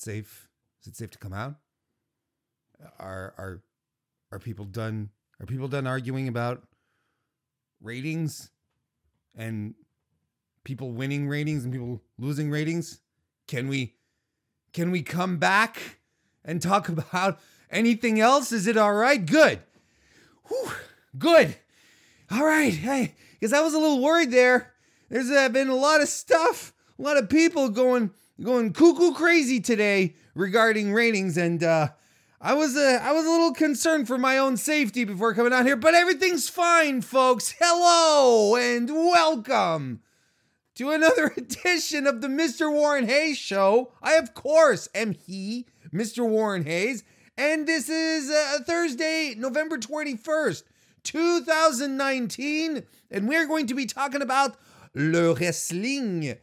it safe? Is it safe to come out? Are are are people done? Are people done arguing about ratings and people winning ratings and people losing ratings? Can we can we come back and talk about anything else? Is it all right? Good. Whew, good. All right. Hey, because I was a little worried there. There's uh, been a lot of stuff, a lot of people going going cuckoo crazy today regarding ratings, and uh, I was uh, I was a little concerned for my own safety before coming out here, but everything's fine, folks. Hello and welcome to another edition of the Mr. Warren Hayes Show. I, of course, am he, Mr. Warren Hayes, and this is uh, Thursday, November 21st, 2019, and we're going to be talking about le wrestling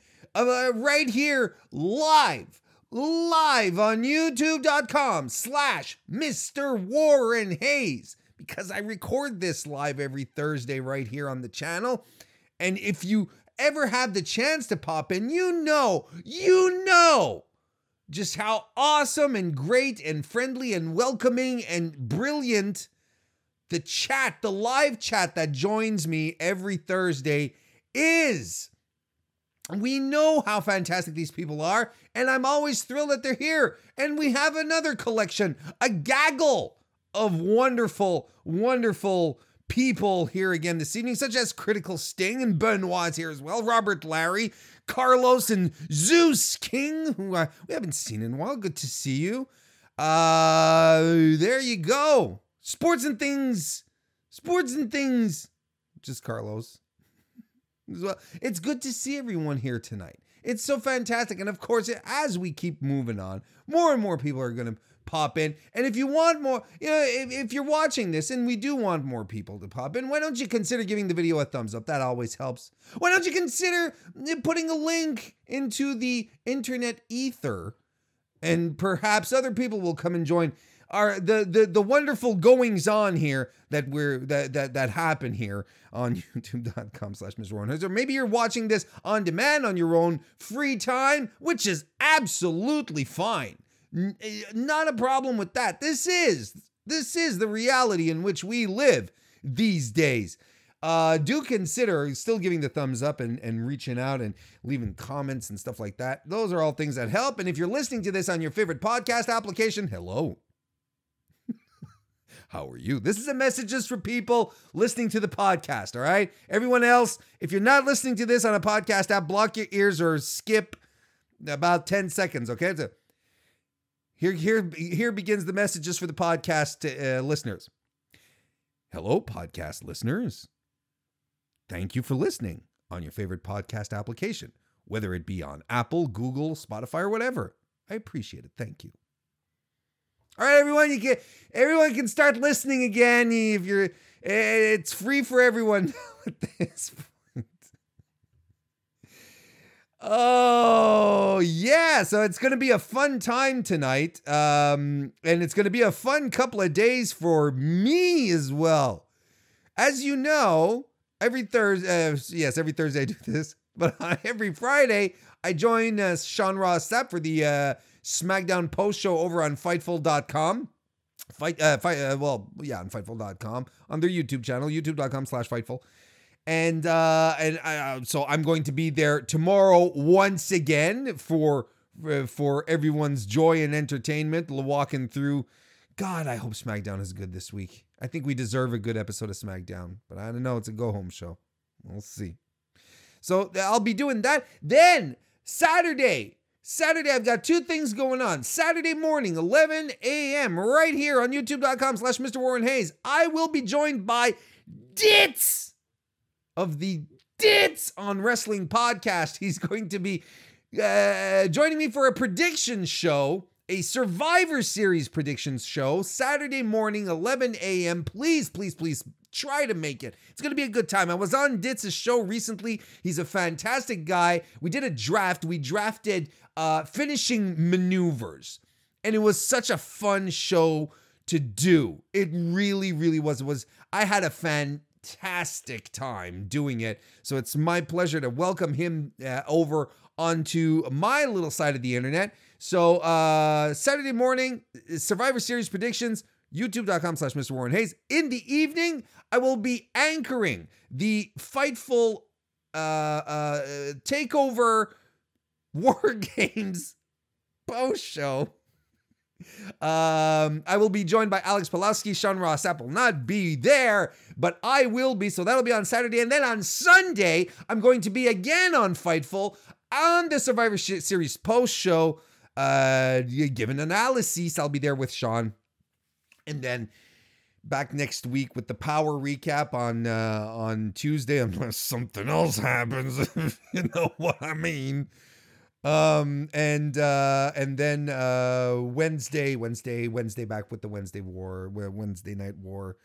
uh, right here live live on youtube.com slash mr warren hayes because i record this live every thursday right here on the channel. And if you ever have the chance to pop in you know you know just how awesome and great and friendly and welcoming and brilliant the chat the live chat that joins me every thursday is we know how fantastic these people are, and I'm always thrilled that they're here. And we have another collection, a gaggle of wonderful, wonderful people here again this evening, such as Critical Sting and Benoit's here as well, Robert Larry, Carlos, and Zeus King, who uh, we haven't seen in a while. Good to see you. Uh, there you go. Sports and things. Sports and things. Just Carlos well. It's good to see everyone here tonight. It's so fantastic. And of course, as we keep moving on, more and more people are going to pop in. And if you want more, you know, if, if, you're watching this and we do want more people to pop in, why don't you consider giving the video a thumbs up? That always helps. Why don't you consider eh, putting a link into the internet ether and perhaps other people will come and join are the the the wonderful goings on here that we're that that that happen here on youtube.com slash Mr. Warren Or maybe you're watching this on demand on your own free time, which is absolutely fine. Eh, not a problem with that. This is this is the reality in which we live these days. Uh, do consider still giving the thumbs up and, and reaching out and leaving comments and stuff like that. Those are all things that help. And if you're listening to this on your favorite podcast application, hello. How are you? This is a message just for people listening to the podcast, all right? Everyone else, if you're not listening to this on a podcast app, block your ears or skip about 10 seconds, okay? So here, here, here begins the messages for the podcast uh, listeners. Hello, podcast listeners. Thank you for listening on your favorite podcast application, whether it be on Apple, Google, Spotify, or whatever. I appreciate it. Thank you. All right, everyone, you can everyone can start listening again if you're. It's free for everyone now at this point. Oh yeah, so it's going to be a fun time tonight, um, and it's going to be a fun couple of days for me as well. As you know, every Thursday, uh, yes, every Thursday I do this, but every Friday I join uh, Sean Ross Sapp for the uh, SmackDown post show over on Fightful.com. Fight, uh, fight, uh, well, yeah, on Fightful.com on their YouTube channel, YouTube.com slash Fightful. And, uh, and uh, so I'm going to be there tomorrow once again for, uh, for everyone's joy and entertainment, walking through. God, I hope SmackDown is good this week. I think we deserve a good episode of SmackDown, but I don't know. It's a go home show. We'll see. So I'll be doing that. Then Saturday, Saturday, I've got two things going on. Saturday morning, 11 a.m., right here on youtube.com slash Mr. Warren Hayes, I will be joined by Ditz of the Ditz on Wrestling podcast. He's going to be uh, joining me for a prediction show, a Survivor Series predictions show, Saturday morning, 11 a.m. Please, please, please try to make it. It's going to be a good time. I was on Ditz's show recently. He's a fantastic guy. We did a draft. We drafted uh, finishing maneuvers, and it was such a fun show to do. It really, really was. It was. I had a fantastic time doing it. So it's my pleasure to welcome him uh, over onto my little side of the internet So uh, Saturday morning, Survivor Series predictions, youtube.com slash Mr. Warren Hayes. In the evening, I will be anchoring the Fightful uh, uh, Takeover War Games post show. Um, I will be joined by Alex Pulaski. Sean Ross Sapp will not be there, but I will be. So that'll be on Saturday. And then on Sunday, I'm going to be again on Fightful on the Survivor Series post show. Uh, given analysis, I'll be there with Sean. And then back next week with the power recap on uh, on Tuesday unless something else happens. you know what I mean. Um and uh and then uh Wednesday, Wednesday, Wednesday back with the Wednesday War, Wednesday Night War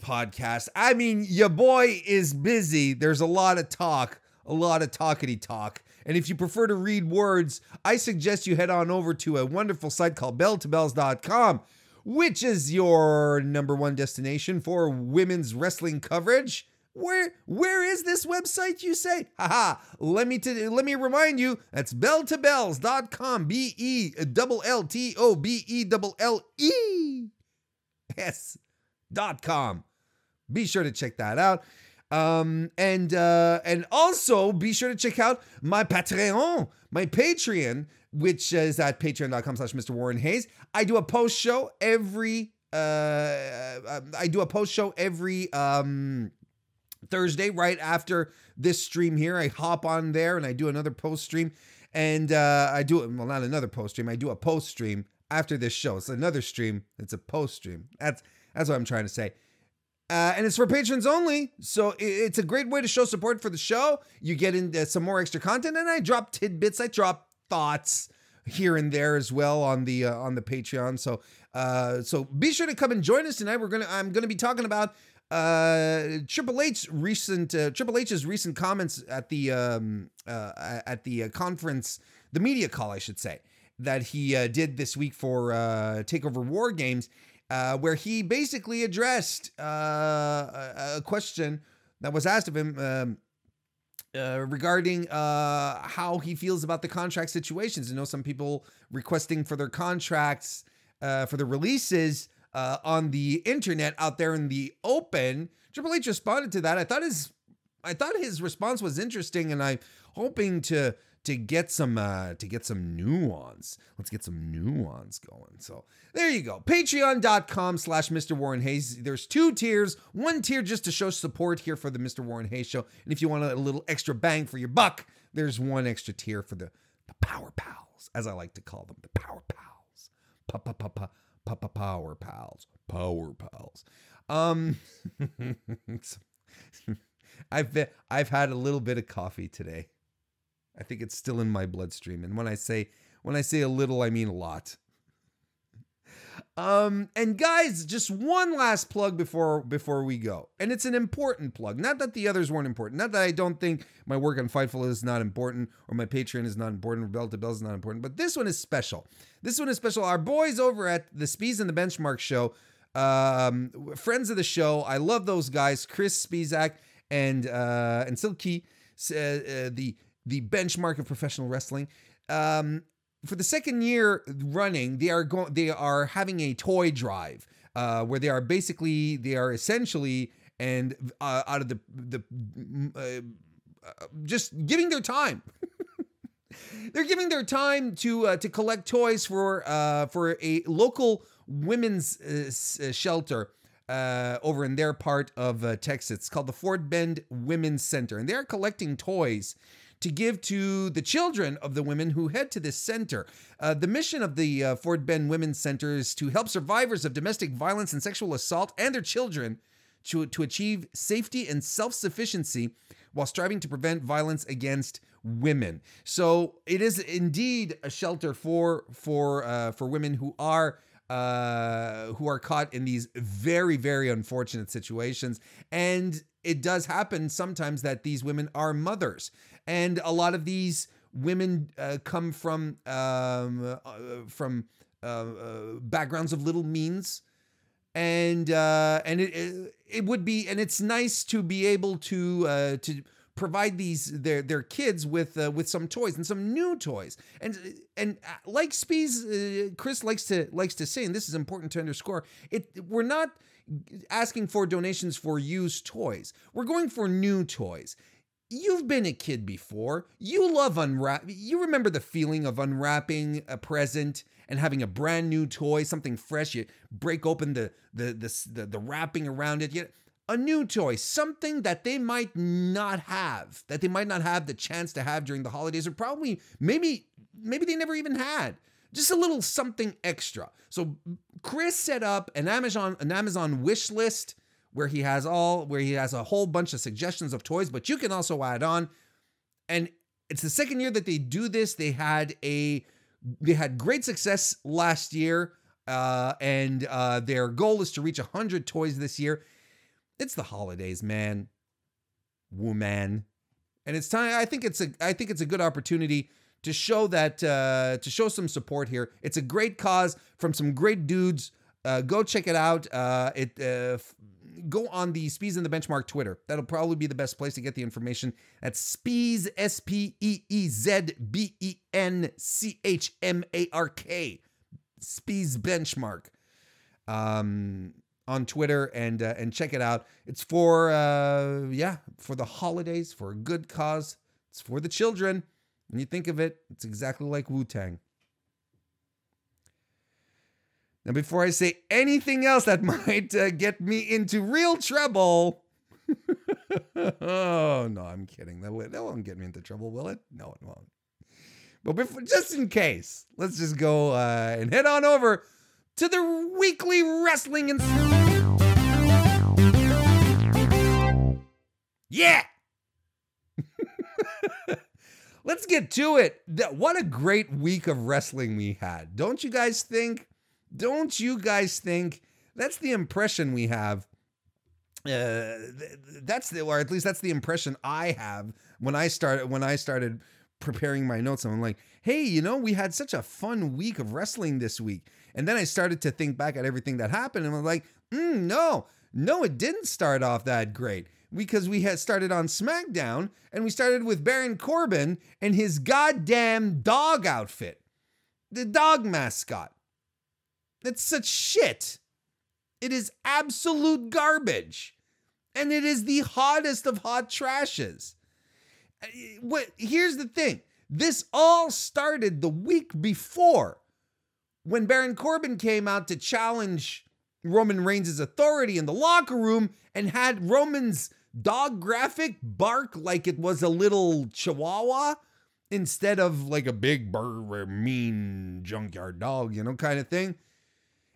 podcast. I mean, your boy is busy. There's a lot of talk, a lot of talkity talk. And if you prefer to read words, I suggest you head on over to a wonderful site called belltobells.com, which is your number one destination for women's wrestling coverage. Where where is this website you say? Haha, let me t- let me remind you, that's belltobells.com. B E double L T O B E double L E S dot com. Be sure to check that out. Um, and uh, and also be sure to check out my Patreon, my Patreon, which is at patreon.com slash Mr. Warren Hayes. I do a post show every uh, uh I do a post show every um Thursday, right after this stream here. I hop on there and I do another post stream. And uh, I do well, not another post stream. I do a post stream after this show. It's another stream. It's a post stream. That's that's what I'm trying to say. Uh, and it's for patrons only, so it's a great way to show support for the show. You get into some more extra content, and I drop tidbits. I drop thoughts here and there as well on the uh, on the Patreon. So uh, so be sure to come and join us tonight. We're gonna I'm gonna be talking about uh, Triple H recent uh, Triple H's recent comments at the um, uh, at the uh, conference, the media call, I should say, that he uh, did this week for uh, Takeover War Games, uh, where he basically addressed uh, a, a question that was asked of him. Um, uh, regarding uh, how he feels about the contract situations. I know, some people requesting for their contracts uh, for the releases uh, on the internet out there in the open. Triple H responded to that. I thought his I thought his response was interesting, and I'm hoping to to get some uh, to get some nuance. Let's get some nuance going. So there you go. Patreon.com slash Mr. Warren Hayes. There's two tiers. One tier just to show support here for the Mr. Warren Hayes show. And if you want a little extra bang for your buck, there's one extra tier for the, the Power Pals, as I like to call them, the Power Pals. Pa pa pa pa pa pa power pals, power pals. Um, I've been, I've had a little bit of coffee today. I think it's still in my bloodstream, and when I say when I say a little, I mean a lot. Um, and guys, just one last plug before before we go, and it's an important plug. Not that the others weren't important. Not that I don't think my work on Fightful is not important, or my Patreon is not important, or Bell to Bell is not important. But this one is special. This one is special. Our boys over at the Speez and the Benchmark show, um, friends of the show. I love those guys, Chris Spizak and uh, and Silky, uh, uh, the the benchmark of professional wrestling. Um, for the second year running, they are going. They are having a toy drive uh, where they are basically they are essentially and uh, out of the the uh, just giving their time. They're giving their time to uh, to collect toys for uh, for a local women's uh, shelter uh, over in their part of uh, Texas. It's called the Fort Bend Women's Center, and they're collecting toys to give to the children of the women who head to this center. Uh, the mission of the uh, Fort Bend Women's Center is to help survivors of domestic violence and sexual assault and their children to, to achieve safety and self sufficiency while striving to prevent violence against women. So it is indeed a shelter for for uh, for women who are uh, who are caught in these very very unfortunate situations and it does happen sometimes that these women are mothers and a lot of these women uh, come from um, uh, from uh, uh backgrounds of little means, and uh, and it, it would be and it's nice to be able to uh, to provide these their their kids with with some toys and some new toys. And and like Speez, Chris likes to likes to say, and this is important to underscore. It we're not asking for donations for used toys. We're going for new toys. You've been a kid before. You love unwrap. You remember the feeling of unwrapping a present and having a brand new toy, something fresh. You break open the the the the, the wrapping around it. You, a new toy, something that they might not have, that they might not have the chance to have during the holidays, or probably maybe maybe they never even had. Just a little something extra. So Chris set up an Amazon an Amazon wish list where he has all where he has a whole bunch of suggestions of toys, but you can also add on. And it's the second year that they do this. They had a they had great success last year, uh, and uh, their goal is to reach 100 toys this year. It's the holidays, man. Woman. And it's time I think it's a I think it's a good opportunity to show that uh to show some support here. It's a great cause from some great dudes. Uh go check it out. Uh it uh go on the Speez and the Benchmark Twitter. That'll probably be the best place to get the information. That's Speez S P E E Z B E N C H M A R K. Speez Benchmark. Um on Twitter and uh, and check it out. It's for uh, yeah for the holidays for a good cause. It's for the children. When you think of it, it's exactly like Wu Tang. Now, before I say anything else that might uh, get me into real trouble. oh no, I'm kidding. That, that won't get me into trouble, will it? No, it won't. But before, just in case, let's just go uh, and head on over to the weekly wrestling and. Yeah! Let's get to it. What a great week of wrestling we had. Don't you guys think? Don't you guys think? That's the impression we have. Uh, that's the, or at least that's the impression I have when I started when I started preparing my notes. I'm like, hey, you know, we had such a fun week of wrestling this week. And then I started to think back at everything that happened, and I'm like, mm, no, no, it didn't start off that great because we had started on SmackDown and we started with Baron Corbin and his goddamn dog outfit, the dog mascot. That's such shit. It is absolute garbage. And it is the hottest of hot trashes. Uh, what here's the thing. This all started the week before when Baron Corbin came out to challenge Roman Reigns' authority in the locker room and had Roman's dog graphic bark like it was a little chihuahua instead of like a big burr, mean junkyard dog, you know, kind of thing.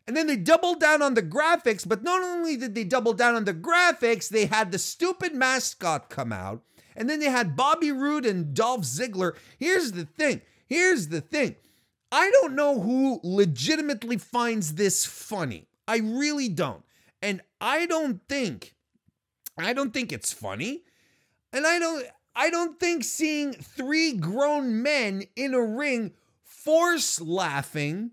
And then they doubled down on the graphics, but not only did they double down on the graphics, they had the stupid mascot come out. And then they had Bobby Roode and Dolph Ziggler. Here's the thing. Here's the thing. I don't know who legitimately finds this funny. I really don't. And I don't think I don't think it's funny. And I don't I don't think seeing three grown men in a ring force laughing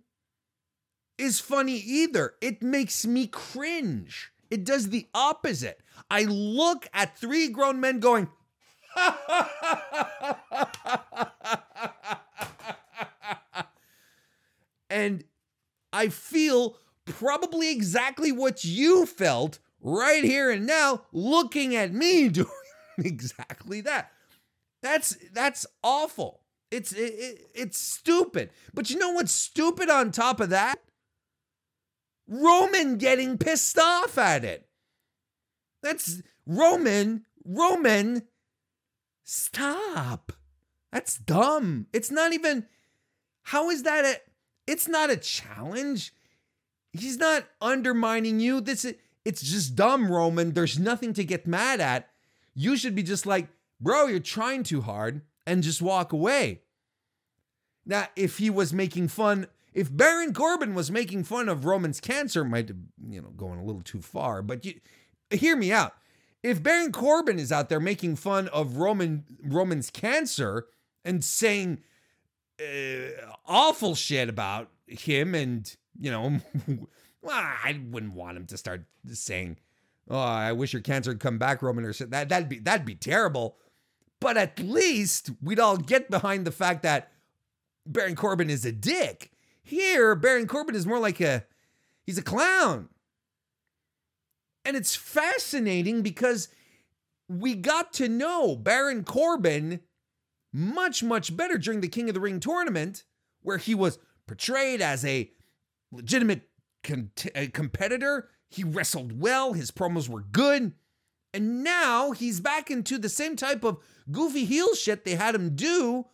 is funny either. It makes me cringe. It does the opposite. I look at three grown men going, and I feel probably exactly what you felt right here and now looking at me doing exactly that. That's that's awful. It's it, it, it's stupid. But you know what's stupid on top of that? Roman getting pissed off at it. That's Roman, Roman stop. That's dumb. It's not even how is that a it's not a challenge. He's not undermining you. This is it's just dumb, Roman. There's nothing to get mad at. You should be just like, bro, you're trying too hard and just walk away. Now, if he was making fun, if Baron Corbin was making fun of Roman's cancer, might you know going a little too far. But you hear me out. If Baron Corbin is out there making fun of Roman Roman's cancer and saying uh, awful shit about him, and you know Well, I wouldn't want him to start saying, "Oh, I wish your cancer would come back, Roman," or that. That'd be that'd be terrible. but at least we'd all get behind the fact that Baron Corbin is a dick. Here, Baron Corbin is more like a he's a clown. And it's fascinating because we got to know Baron Corbin much, much better during the King of the Ring tournament, where he was portrayed as a legitimate con- uh, competitor. He wrestled well, his promos were good. And now he's back into the same type of goofy heel shit they had him do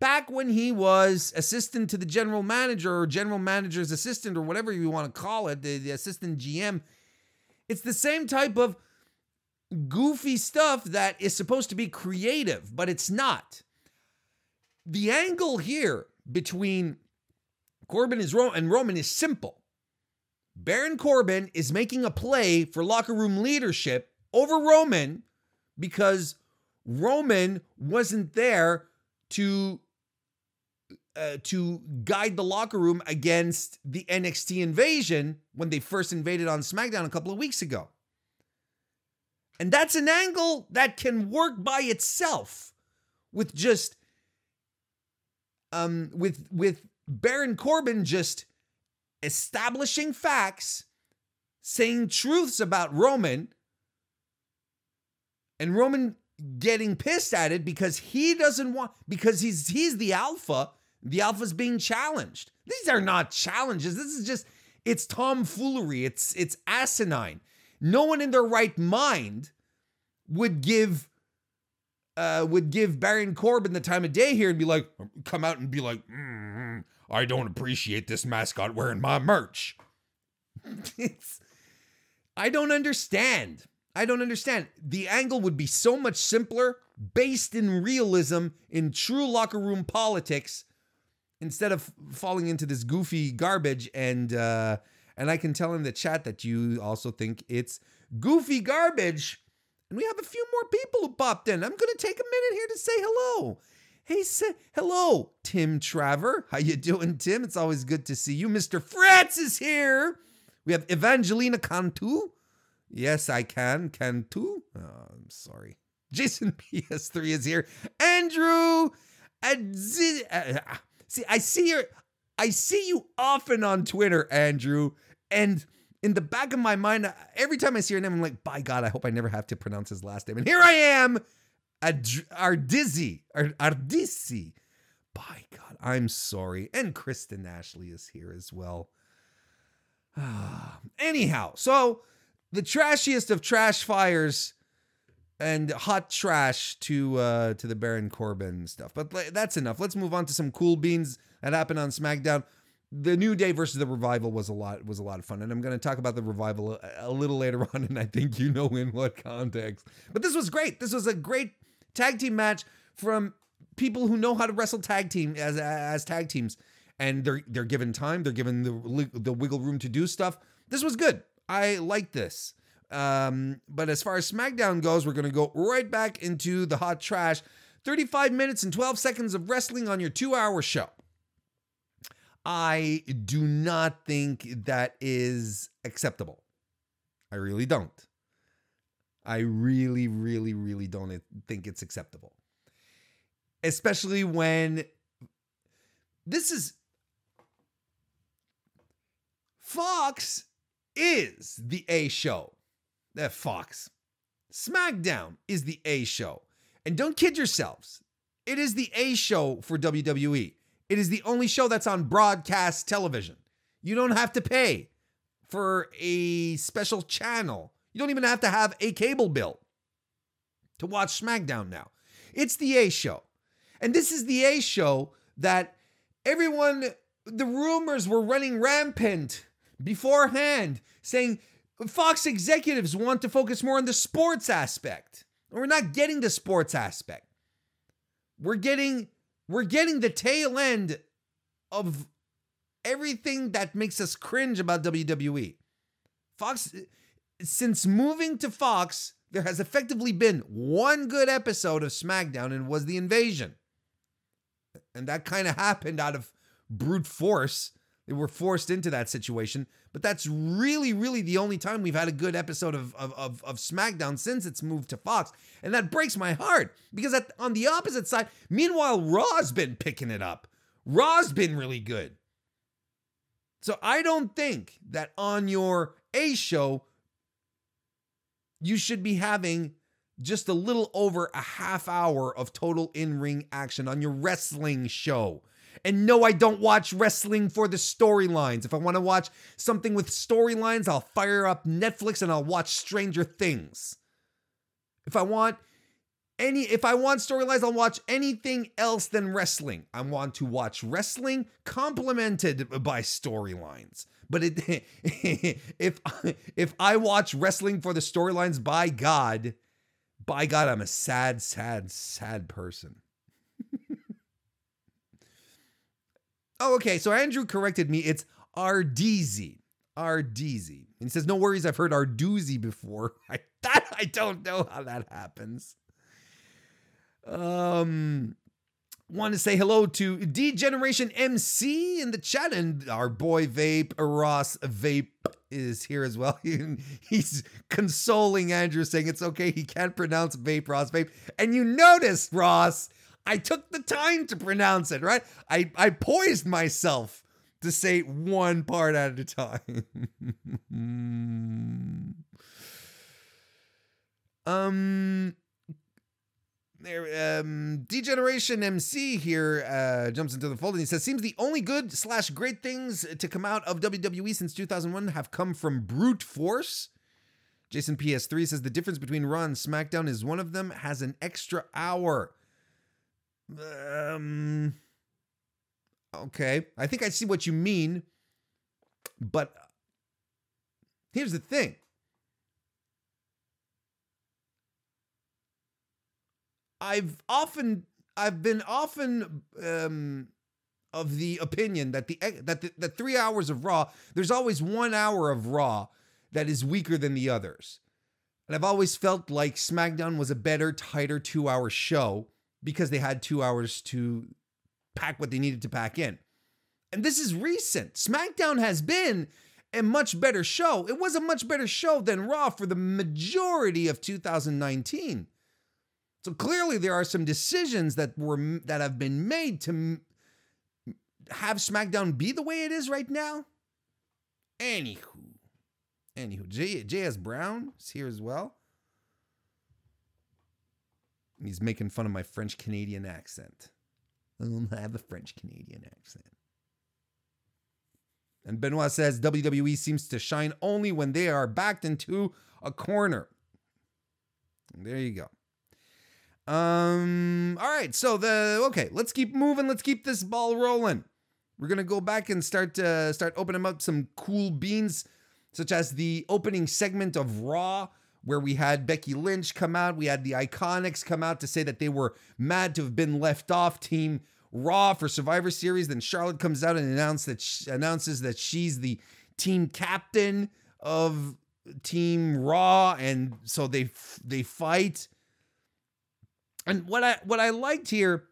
back when he was assistant to the general manager or general manager's assistant or whatever you want to call it, the, the assistant GM. It's the same type of goofy stuff that is supposed to be creative, but it's not. The angle here between Corbin is Ro- and Roman is simple. Baron Corbin is making a play for locker room leadership over Roman because Roman wasn't there to uh, to guide the locker room against the NXT invasion when they first invaded on SmackDown a couple of weeks ago. And that's an angle that can work by itself with just um with with Baron Corbin just establishing facts, saying truths about Roman and Roman getting pissed at it because he doesn't want because he's he's the alpha the alpha's being challenged. These are not challenges. This is just it's tomfoolery. It's it's asinine. No one in their right mind would give uh would give Baron Corbin the time of day here and be like come out and be like mm, I don't appreciate this mascot wearing my merch. it's I don't understand. I don't understand. The angle would be so much simpler, based in realism, in true locker room politics, instead of falling into this goofy garbage and uh and I can tell in the chat that you also think it's goofy garbage. And we have a few more people who popped in. I'm going to take a minute here to say hello. Hey, say hello, Tim Traver. How you doing, Tim? It's always good to see you. Mr. Fratz is here. We have Evangelina Cantu. Yes, I can. Cantu. Oh, I'm sorry. Jason PS3 is here. Andrew uh, See, I see your I see you often on Twitter, Andrew, and in the back of my mind, every time I see your name, I'm like, by God, I hope I never have to pronounce his last name. And here I am, Ardizzi, Ardizzi. By God, I'm sorry. And Kristen Ashley is here as well. Anyhow, so the trashiest of trash fires and hot trash to uh to the Baron Corbin stuff. But that's enough. Let's move on to some cool beans that happened on SmackDown. The New Day versus the Revival was a lot was a lot of fun, and I'm going to talk about the Revival a, a little later on, and I think you know in what context. But this was great. This was a great tag team match from people who know how to wrestle tag team as as tag teams, and they're they're given time, they're given the the wiggle room to do stuff. This was good. I like this. Um, but as far as SmackDown goes, we're going to go right back into the hot trash. 35 minutes and 12 seconds of wrestling on your two hour show. I do not think that is acceptable. I really don't. I really, really, really don't think it's acceptable. Especially when this is Fox is the A show that Fox. SmackDown is the A show. And don't kid yourselves. It is the A show for WWE. It is the only show that's on broadcast television. You don't have to pay for a special channel. You don't even have to have a cable bill to watch SmackDown now. It's the A show. And this is the A show that everyone, the rumors were running rampant beforehand, saying Fox executives want to focus more on the sports aspect. We're not getting the sports aspect. We're getting we're getting the tail end of everything that makes us cringe about WWE. Fox since moving to Fox, there has effectively been one good episode of SmackDown and was the invasion. And that kind of happened out of brute force They were forced into that situation, but that's really, really the only time we've had a good episode of, of, of, of SmackDown since it's moved to Fox. And that breaks my heart because at, on the opposite side, meanwhile, Raw's been picking it up. Raw's been really good. So I don't think that on your A show, you should be having just a little over a half hour of total in ring action on your wrestling show. And no, I don't watch wrestling for the storylines. If I want to watch something with storylines, I'll fire up Netflix and I'll watch Stranger Things. If I want any if I want storylines, I'll watch anything else than wrestling. I want to watch wrestling complemented by storylines. But it, if if I watch wrestling for the storylines, by God, by God, I'm a sad, sad, sad person. Oh, okay. So Andrew corrected me. It's Ardeezy. Ardeezy. And he says, No worries, I've heard Ardoozy before. I that I don't know how that happens. Um want to say hello to D Generation MC in the chat, and our boy Vape Ross Vape is here as well. He's consoling Andrew, saying it's okay. He can't pronounce Vape Ross Vape, and you noticed Ross. I took the time to pronounce it, right? I, I poised myself to say one part at a time. um there, um, Degeneration MC here uh, jumps into the fold and he says, "Seems the only good slash great things to come out of WWE since 2001 have come from brute force." Jason PS3 says the difference between Raw and SmackDown is one of them has an extra hour. Um. Okay, I think I see what you mean, but here's the thing. I've often I've been often um, of the opinion that the that the, the three hours of Raw, there's always one hour of Raw that is weaker than the others. And I've always felt like SmackDown was a better, tighter two hour show because they had two hours to pack what they needed to pack in. And this is recent. SmackDown has been a much better show. It was a much better show than Raw for the majority of 2019. So clearly, there are some decisions that were that have been made to have SmackDown be the way it is right now. Anywho, anywho, J- JS Brown is here as well. He's making fun of my French Canadian accent. I don't have a French Canadian accent. And Benoit says WWE seems to shine only when they are backed into a corner. There you go. Um, all right, so the okay, let's keep moving. Let's keep this ball rolling. We're gonna go back and start uh, start opening up some cool beans, such as the opening segment of Raw, where we had Becky Lynch come out. We had the Iconics come out to say that they were mad to have been left off Team Raw for Survivor Series. Then Charlotte comes out and announces that she, announces that she's the team captain of Team Raw, and so they they fight. And what I what I liked here,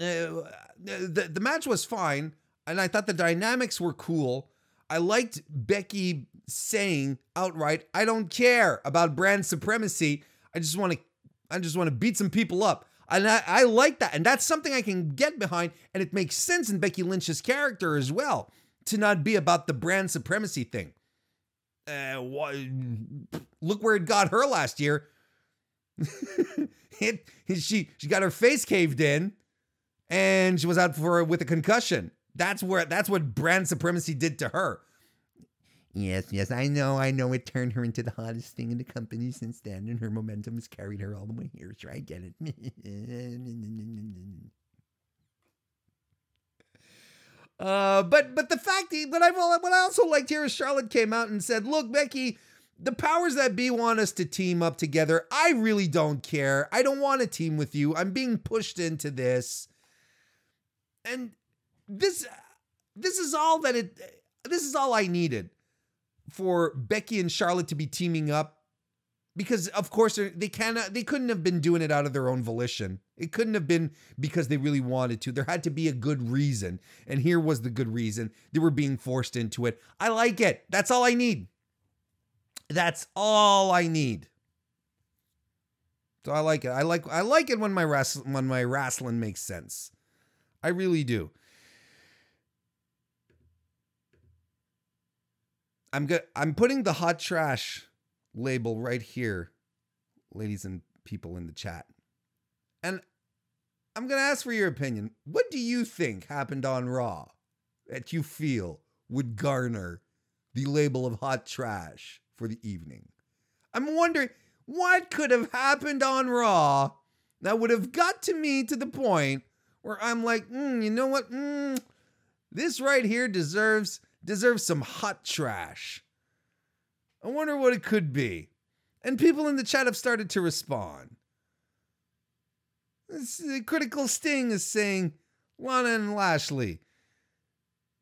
uh, the the match was fine, and I thought the dynamics were cool. I liked Becky saying outright, "I don't care about brand supremacy. I just want to, I just want to beat some people up." And I, I like that, and that's something I can get behind, and it makes sense in Becky Lynch's character as well to not be about the brand supremacy thing. Uh, look where it got her last year. it, she she got her face caved in, and she was out for with a concussion. That's where that's what brand supremacy did to her. Yes, yes, I know, I know. It turned her into the hottest thing in the company since then, and her momentum has carried her all the way here. Sure, I get it. uh, but but the fact, but I what I also liked here is Charlotte came out and said, "Look, Becky." the powers that be want us to team up together. I really don't care. I don't want to team with you. I'm being pushed into this. And this this is all that it this is all I needed for Becky and Charlotte to be teaming up because of course they're- cannot they couldn't have been doing it out of their own volition. It couldn't have been because they really wanted to. There had to be a good reason. And here was the good reason. They were being forced into it. I like it. That's all i need. That's all i need. So i like it. I like i like it when my wrestl- when my wrestling makes sense. I really do i'm good i'm putting the hot trash label right here, ladies and people in the chat. And I'm going to ask for your opinion. What do you think happened on Raw that you feel would garner the label of hot trash for the evening? I'm wondering what could have happened on Raw that would have got to me to the point where I'm like, mm, you know what? Mm, this right here deserves deserves some hot trash. I wonder what it could be. And people in the chat have started to respond. Uh, Critical Sting is saying Lana and Lashley.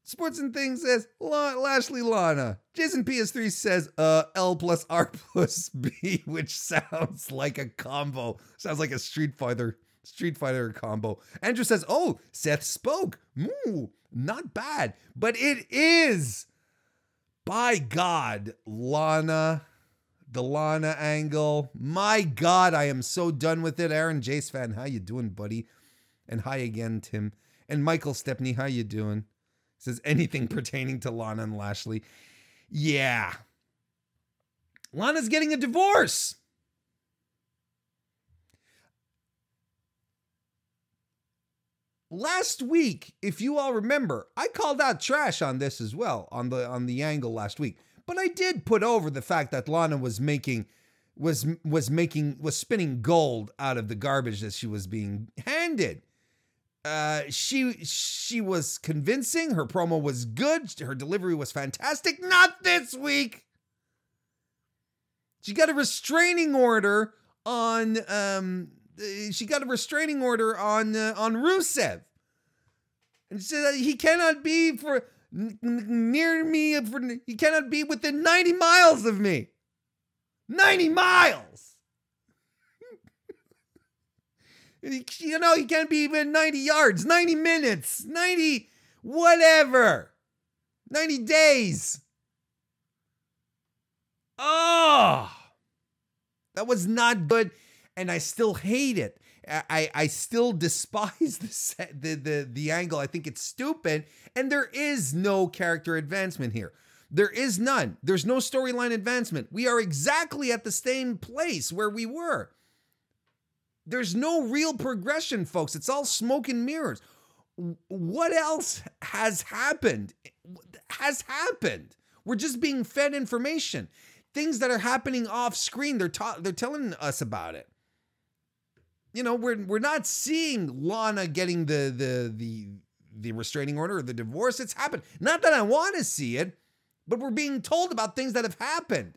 Sports and Things says La- Lashley Lana. Jason PS3 says uh L plus R plus B, which sounds like a combo. Sounds like a Street Fighter Street Fighter combo. Andrew says, "Oh, Seth spoke. Moo, not bad, but it is by God, Lana, the Lana angle. My God, I am so done with it. Aaron Jace fan, how you doing, buddy? And hi again, Tim. And Michael Stepney, how you doing? Says anything pertaining to Lana and Lashley. Yeah. Lana's getting a divorce. Last week, if you all remember, I called out trash on this as well on the on the angle last week. But I did put over the fact that Lana was making was was making was spinning gold out of the garbage that she was being handed. Uh, she she was convincing. Her promo was good. Her delivery was fantastic. Not this week. She got a restraining order on um she got a restraining order on uh, on Rusev, and she said he cannot be for n- near me. For he cannot be within ninety miles of me. Ninety miles. You know he can't be even ninety yards, ninety minutes, ninety whatever, ninety days. Oh, that was not good and I still hate it. I, I, still despise the, the the the angle. I think it's stupid, and there is no character advancement here. There is none. There's no storyline advancement. We are exactly at the same place where we were. There's no real progression, folks. It's all smoke and mirrors. What else has happened? Has happened. We're just being fed information. Things that are happening off screen, they're ta- they're telling us about it you know, we're we're not seeing Lana getting the the the the restraining order or the divorce. It's happened. Not that I want to see it, but we're being told about things that have happened.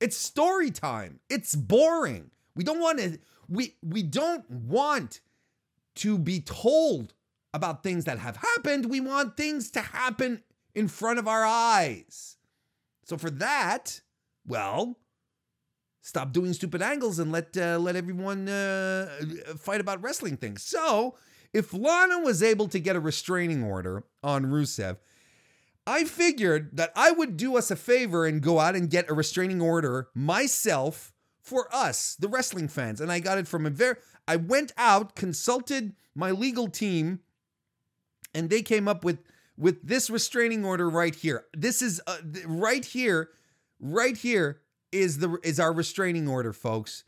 It's story time. It's boring. We don't want to we we don't want to be told about things that have happened. We want things to happen in front of our eyes. So for that, well, stop doing stupid angles and let uh, let everyone uh, fight about wrestling things. So, if Lana was able to get a restraining order on Rusev, I figured that I would do us a favor and go out and get a restraining order myself for us, the wrestling fans. And I got it from a very I went out, consulted my legal team, and they came up with with this restraining order right here. This is uh, right here, right here is the is our restraining order, folks.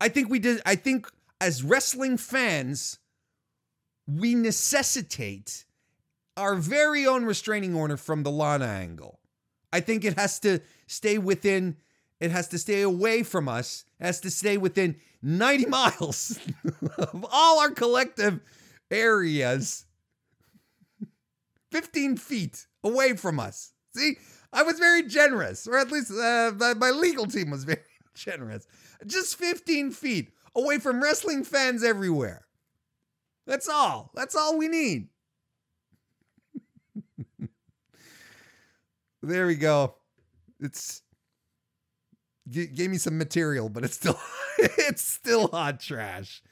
I think we did. I think as wrestling fans, we necessitate our very own restraining order from the Lana angle. I think it has to stay within. It has to stay away from us. It has to stay within 90 miles of all our collective areas. 15 feet away from us. See, I was very generous, or at least uh, my legal team was very generous. Just 15 feet away from wrestling fans everywhere. That's all. That's all we need. there we go. It's G- gave me some material, but it's still it's still hot trash.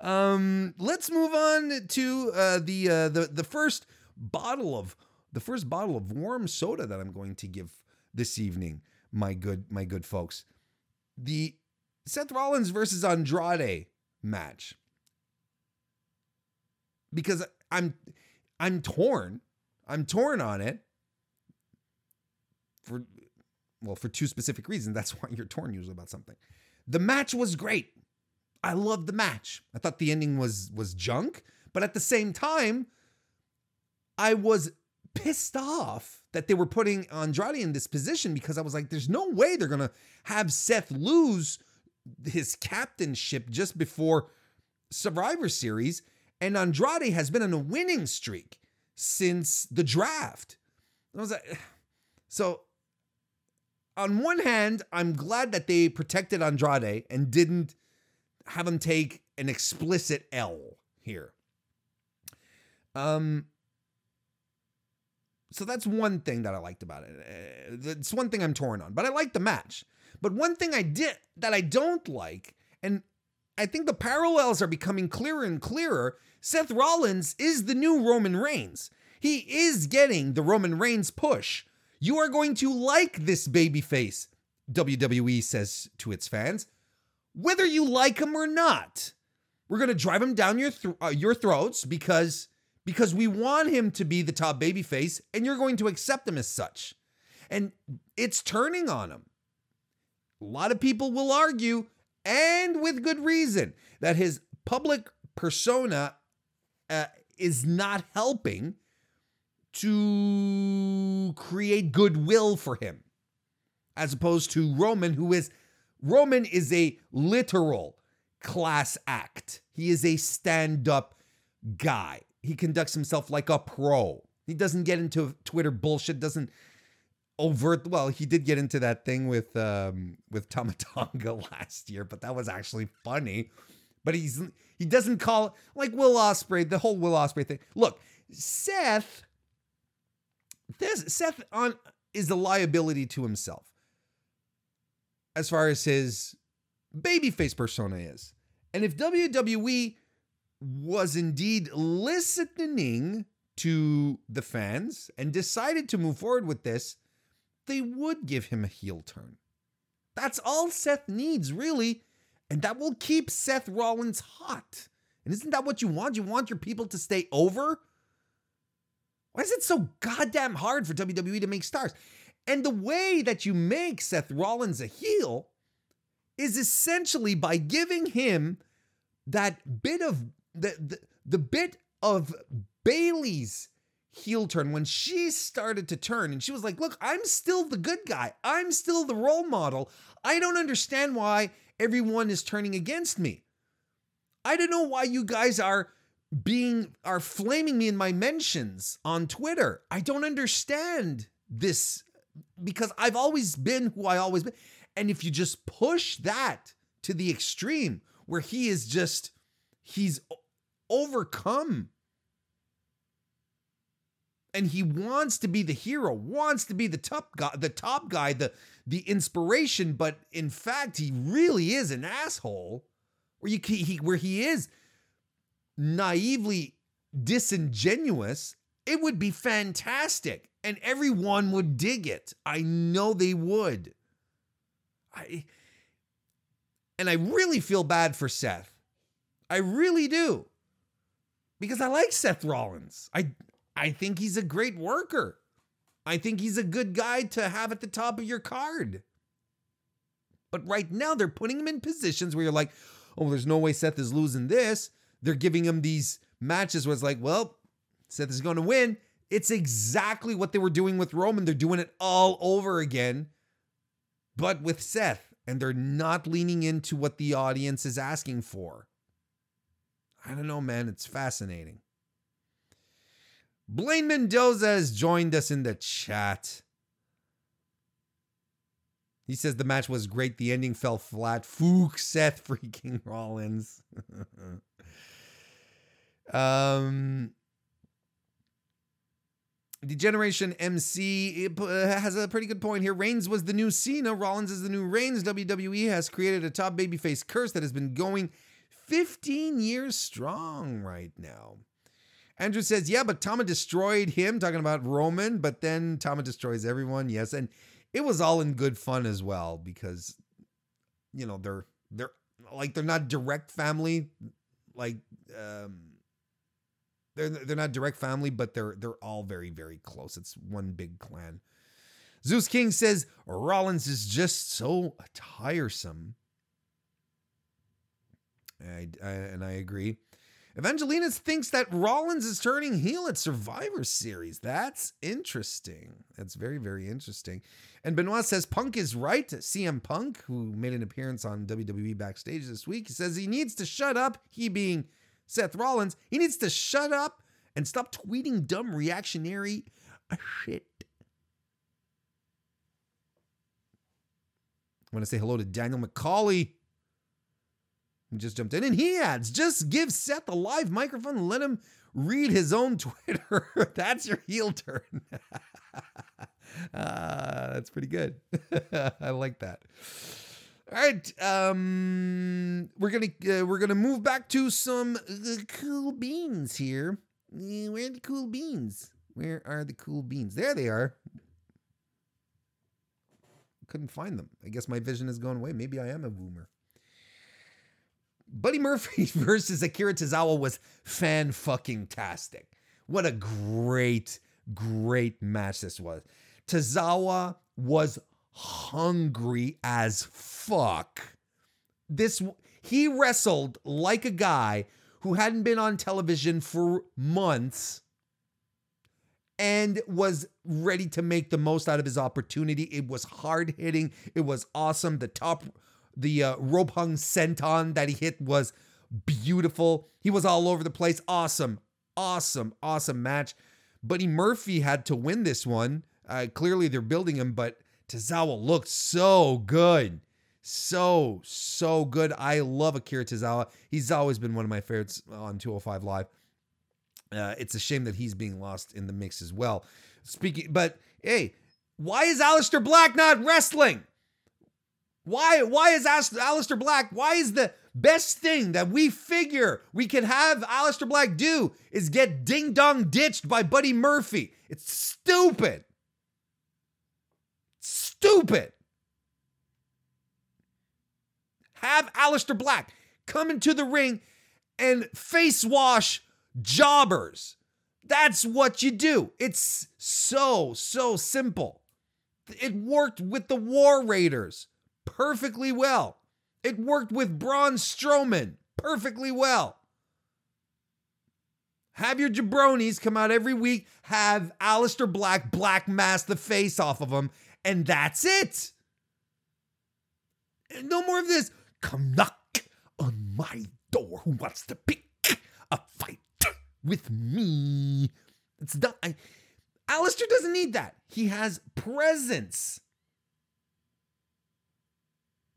Um, let's move on to uh, the uh, the the first bottle of the first bottle of warm soda that I'm going to give this evening, my good my good folks. The Seth Rollins versus Andrade match. Because I'm I'm torn. I'm torn on it for well, for two specific reasons. That's why you're torn usually about something. The match was great. I loved the match. I thought the ending was was junk, but at the same time, I was pissed off that they were putting Andrade in this position because I was like, there's no way they're gonna have Seth lose his captainship just before Survivor Series. And Andrade has been on a winning streak since the draft. I was like, so on one hand, I'm glad that they protected Andrade and didn't have him take an explicit L here. Um, so that's one thing that I liked about it. It's one thing I'm torn on, but I like the match. But one thing I did that I don't like, and I think the parallels are becoming clearer and clearer. Seth Rollins is the new Roman Reigns. He is getting the Roman Reigns push. You are going to like this babyface, WWE says to its fans, whether you like him or not. We're going to drive him down your th- uh, your throats because because we want him to be the top babyface and you're going to accept him as such. And it's turning on him. A lot of people will argue and with good reason that his public persona uh, is not helping to create goodwill for him as opposed to Roman who is Roman is a literal class act. He is a stand-up guy. He conducts himself like a pro. He doesn't get into Twitter bullshit, doesn't overt well, he did get into that thing with um with Tama Tonga last year, but that was actually funny. But he's he doesn't call like Will Ospreay, the whole Will Ospreay thing. Look, Seth this Seth on is a liability to himself as far as his babyface persona is. And if WWE was indeed listening to the fans and decided to move forward with this, they would give him a heel turn. That's all Seth needs, really. And that will keep Seth Rollins hot. And isn't that what you want? You want your people to stay over? Why is it so goddamn hard for WWE to make stars? And the way that you make Seth Rollins a heel is essentially by giving him that bit of the, the, the bit of Bayley's heel turn when she started to turn and she was like, Look, I'm still the good guy. I'm still the role model. I don't understand why everyone is turning against me. I don't know why you guys are being are flaming me in my mentions on Twitter. I don't understand this because I've always been who I always been. And if you just push that to the extreme where he is just he's overcome and he wants to be the hero, wants to be the top guy, the top guy, the the inspiration, but in fact he really is an asshole. Where you he where he is naively disingenuous, it would be fantastic and everyone would dig it. I know they would. I and I really feel bad for Seth. I really do. Because I like Seth Rollins. I I think he's a great worker. I think he's a good guy to have at the top of your card. But right now they're putting him in positions where you're like, "Oh, there's no way Seth is losing this." They're giving him these matches where it's like, "Well, Seth is going to win." It's exactly what they were doing with Roman. They're doing it all over again, but with Seth, and they're not leaning into what the audience is asking for. I don't know, man. It's fascinating. Blaine Mendoza has joined us in the chat. He says the match was great. The ending fell flat. Fook Seth freaking Rollins. um, Degeneration MC uh, has a pretty good point here. Reigns was the new Cena. Rollins is the new Reigns. WWE has created a top babyface curse that has been going 15 years strong right now. Andrew says, yeah, but Tama destroyed him, talking about Roman, but then Tama destroys everyone. Yes. And it was all in good fun as well because, you know, they're, they're like, they're not direct family. Like, um, they're, they're not direct family, but they're, they're all very, very close. It's one big clan. Zeus King says, Rollins is just so tiresome. I, I, and I agree. Evangelina thinks that Rollins is turning heel at Survivor Series. That's interesting. That's very, very interesting. And Benoit says Punk is right. CM Punk, who made an appearance on WWE Backstage this week, says he needs to shut up. He being Seth Rollins, he needs to shut up and stop tweeting dumb reactionary shit. I want to say hello to Daniel McCauley just jumped in and he adds just give Seth a live microphone and let him read his own Twitter. that's your heel turn. uh, that's pretty good. I like that. All right, um, we're gonna uh, we're gonna move back to some uh, cool beans here. Where are the cool beans? Where are the cool beans? There they are. Couldn't find them. I guess my vision has gone away. Maybe I am a boomer. Buddy Murphy versus Akira Tozawa was fan fucking tastic. What a great, great match this was. Tozawa was hungry as fuck. This he wrestled like a guy who hadn't been on television for months and was ready to make the most out of his opportunity. It was hard hitting. It was awesome. The top the uh, rope hung senton that he hit was beautiful. He was all over the place. Awesome, awesome, awesome match. Buddy Murphy had to win this one. Uh, clearly, they're building him, but Tozawa looked so good. So, so good. I love Akira Tozawa. He's always been one of my favorites on 205 Live. Uh, it's a shame that he's being lost in the mix as well. Speaking, but hey, why is Aleister Black not wrestling? Why why is Aleister Black? Why is the best thing that we figure we can have Aleister Black do is get ding dong ditched by Buddy Murphy? It's stupid. Stupid. Have Aleister Black come into the ring and face wash jobbers. That's what you do. It's so, so simple. It worked with the War Raiders perfectly well. It worked with Braun Strowman perfectly well. Have your jabronis come out every week, have Aleister Black black mask the face off of them, and that's it. No more of this. Come knock on my door. Who wants to pick a fight with me? It's done. I, Aleister doesn't need that. He has presence.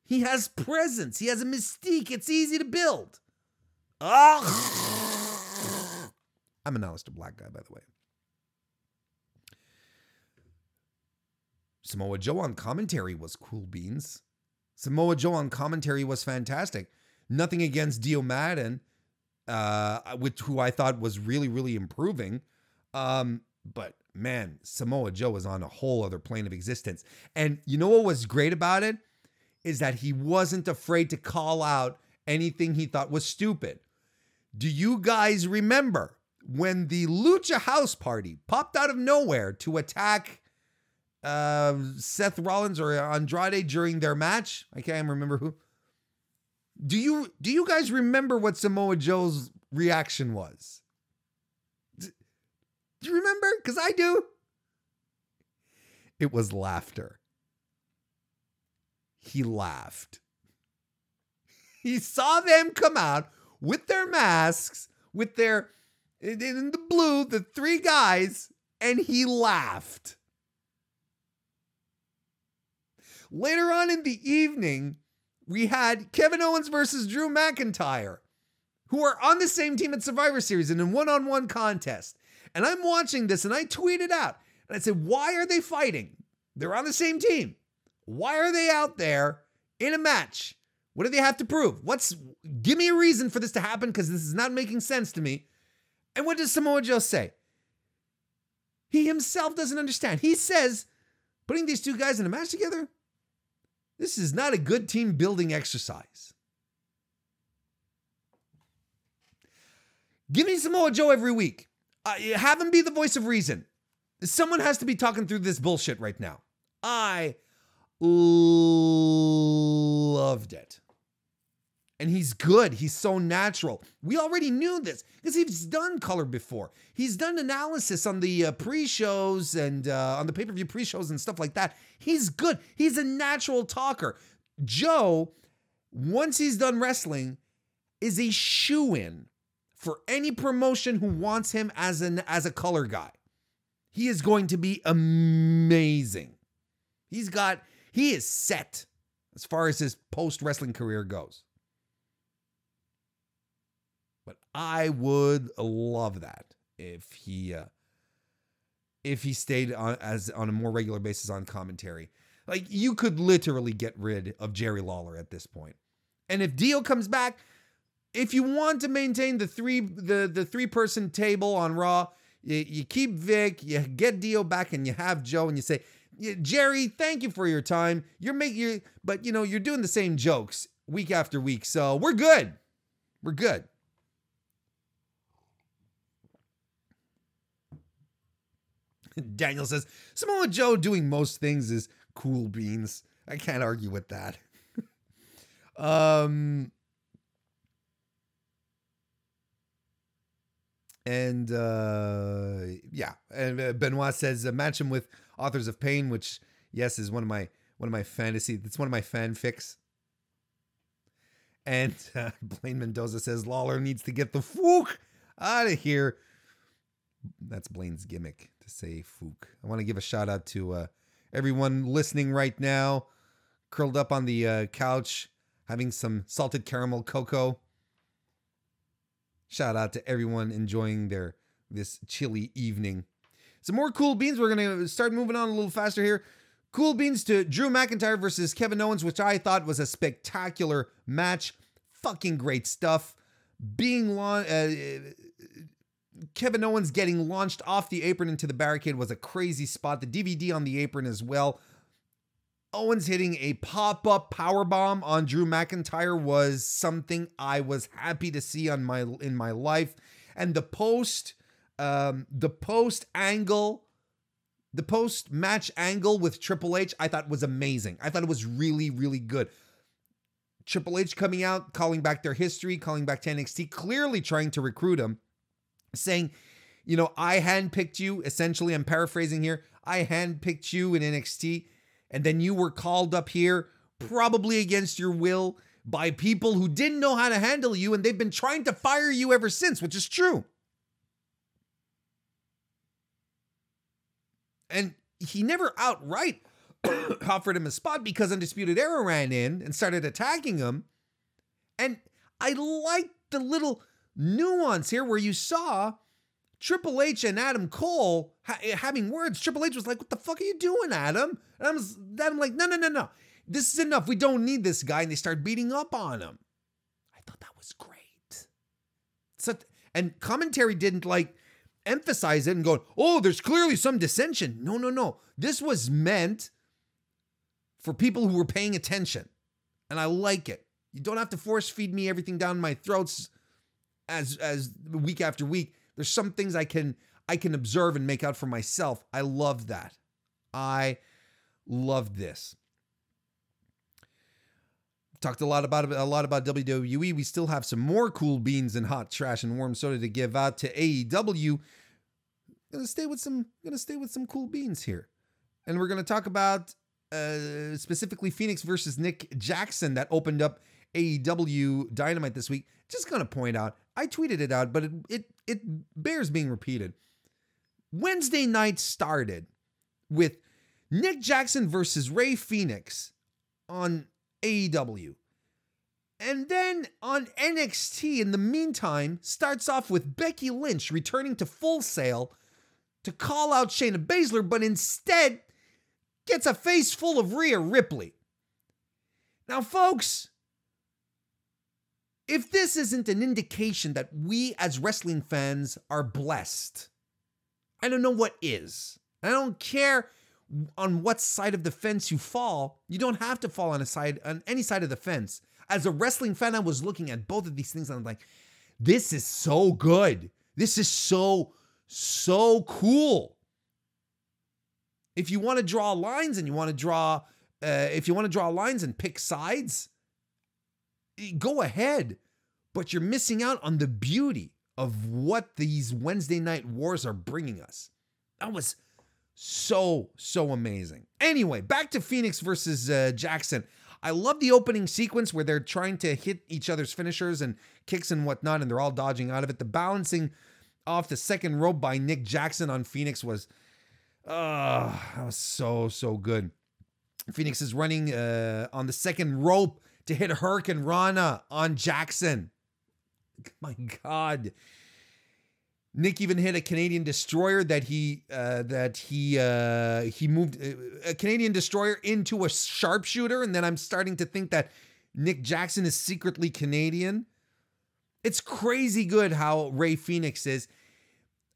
He has presence. He has a mystique. It's easy to build. Ugh. I'm an Aleister Black guy, by the way. Samoa Joe on commentary was cool beans. Samoa Joe on commentary was fantastic. Nothing against Dio Maddin, uh, with who I thought was really, really improving. Um, but man, Samoa Joe was on a whole other plane of existence. And you know what was great about it? Is that he wasn't afraid to call out anything he thought was stupid. Do you guys remember when the Lucha House Party popped out of nowhere to attack uh, Seth Rollins or Andrade during their match? I can't remember who. Do you do you guys remember what Samoa Joe's reaction was? Do you remember? Because I do. It was laughter he laughed. He saw them come out with their masks, with their in the blue, the three guys, and he laughed. Later on in the evening, we had Kevin Owens versus Drew McIntyre, who are on the same team at Survivor Series in a one on one contest. And I'm watching this and I tweeted out and I said, Why are they fighting? They're on the same team. Why are they out there in a match? What do they have to prove? What's give me a reason for this to happen because this is not making sense to me. And what does Samoa Joe say? He himself doesn't understand. He says putting these two guys in a match together, this is not a good team building exercise. Give me Samoa Joe every week. Uh, have him be the voice of reason. Someone has to be talking through this bullshit right now. I loved it. And he's good. He's so natural. We already knew this because he's done color before. He's done analysis on the uh, pre shows and uh, on the pay per view pre shows and stuff like that. He's good. He's a natural talker. Joe, once he's done wrestling, is a shoe in for any promotion who wants him as an as a color guy. He is going to be amazing. He's got he is set as far as his post wrestling career goes. But I would love that if he uh, if he stayed on as on a more regular basis on commentary. Like you could literally get rid of Jerry Lawler at this point. And if Dio comes back, if you want to maintain the three the the three person table on Raw, you, you keep Vic, you get Dio back, and you have Joe, and you say, Jerry, thank you for your time. You're making you, but you know you're doing the same jokes week after week, so we're good. We're good. Daniel says Samoa Joe doing most things is cool beans. I can't argue with that. um and uh yeah, and uh, Benoit says uh, match him with Authors of Pain, which yes is one of my one of my fantasy. That's one of my fanfics. And uh, Blaine Mendoza says Lawler needs to get the fook out of here. That's Blaine's gimmick to say fook. I want to give a shout out to uh, everyone listening right now, curled up on the uh, couch, having some salted caramel cocoa. Shout out to everyone enjoying their this chilly evening. Some more cool beans. We're going to start moving on a little faster here. Cool beans to Drew McIntyre versus Kevin Owens, which I thought was a spectacular match. Fucking great stuff. Being long, uh, Kevin Owens getting launched off the apron into the barricade was a crazy spot. The DVD on the apron as well. Owens hitting a pop-up power bomb on Drew McIntyre was something I was happy to see on my in my life. And the post um, the post angle, the post match angle with Triple H, I thought was amazing. I thought it was really, really good. Triple H coming out, calling back their history, calling back to NXT, clearly trying to recruit him, saying, you know, I handpicked you. Essentially, I'm paraphrasing here. I handpicked you in NXT, and then you were called up here, probably against your will, by people who didn't know how to handle you, and they've been trying to fire you ever since, which is true. And he never outright offered him a spot because Undisputed Era ran in and started attacking him. And I liked the little nuance here where you saw Triple H and Adam Cole ha- eh, having words. Triple H was like, "What the fuck are you doing, Adam?" And I'm like, "No, no, no, no. This is enough. We don't need this guy." And they start beating up on him. I thought that was great. So, and commentary didn't like emphasize it and go, oh, there's clearly some dissension. No, no, no. This was meant for people who were paying attention. And I like it. You don't have to force feed me everything down my throats as as week after week. There's some things I can I can observe and make out for myself. I love that. I love this. Talked a lot about a lot about WWE. We still have some more cool beans and hot trash and warm soda to give out to AEW. Gonna stay with some gonna stay with some cool beans here, and we're gonna talk about uh, specifically Fenix versus Nick Jackson that opened up AEW Dynamite this week. Just gonna point out, I tweeted it out, but it it it bears being repeated. Wednesday night started with Nick Jackson versus Rey Fenix on AEW. And then on NXT, in the meantime, starts off with Becky Lynch returning to Full Sail to call out Shayna Baszler, but instead gets a face full of Rhea Ripley. Now, folks, if this isn't an indication that we as wrestling fans are blessed, I don't know what is. I don't care on what side of the fence you fall. You don't have to fall on a side on any side of the fence. As a wrestling fan, I was looking at both of these things and I'm like, this is so good. This is so so cool. If you want to draw lines and you want to draw uh, if you want to draw lines and pick sides, go ahead. But you're missing out on the beauty of what these Wednesday night wars are bringing us. That was so, so amazing. Anyway, back to Fenix versus uh, Jackson. I love the opening sequence where they're trying to hit each other's finishers and kicks and whatnot, and they're all dodging out of it. The balancing off the second rope by Nick Jackson on Fenix was, uh, was so, so good. Fenix is running uh, on the second rope to hit hurricanrana on Jackson. My God. Nick even hit a Canadian destroyer that he uh, that he uh, he moved uh, a Canadian destroyer into a sharpshooter, and then I'm starting to think that Nick Jackson is secretly Canadian. It's crazy good how Rey Fenix is,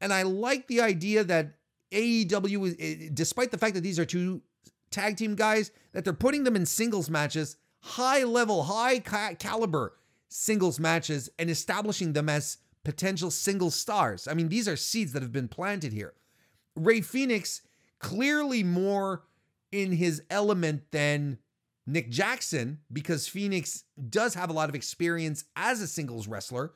and I like the idea that AEW, eh, despite the fact that these are two tag team guys that they're putting them in singles matches, high level, high ca- caliber singles matches, and establishing them as potential single stars. I mean, these are seeds that have been planted here. Rey Fenix clearly more in his element than Nick Jackson, because Fenix does have a lot of experience as a singles wrestler.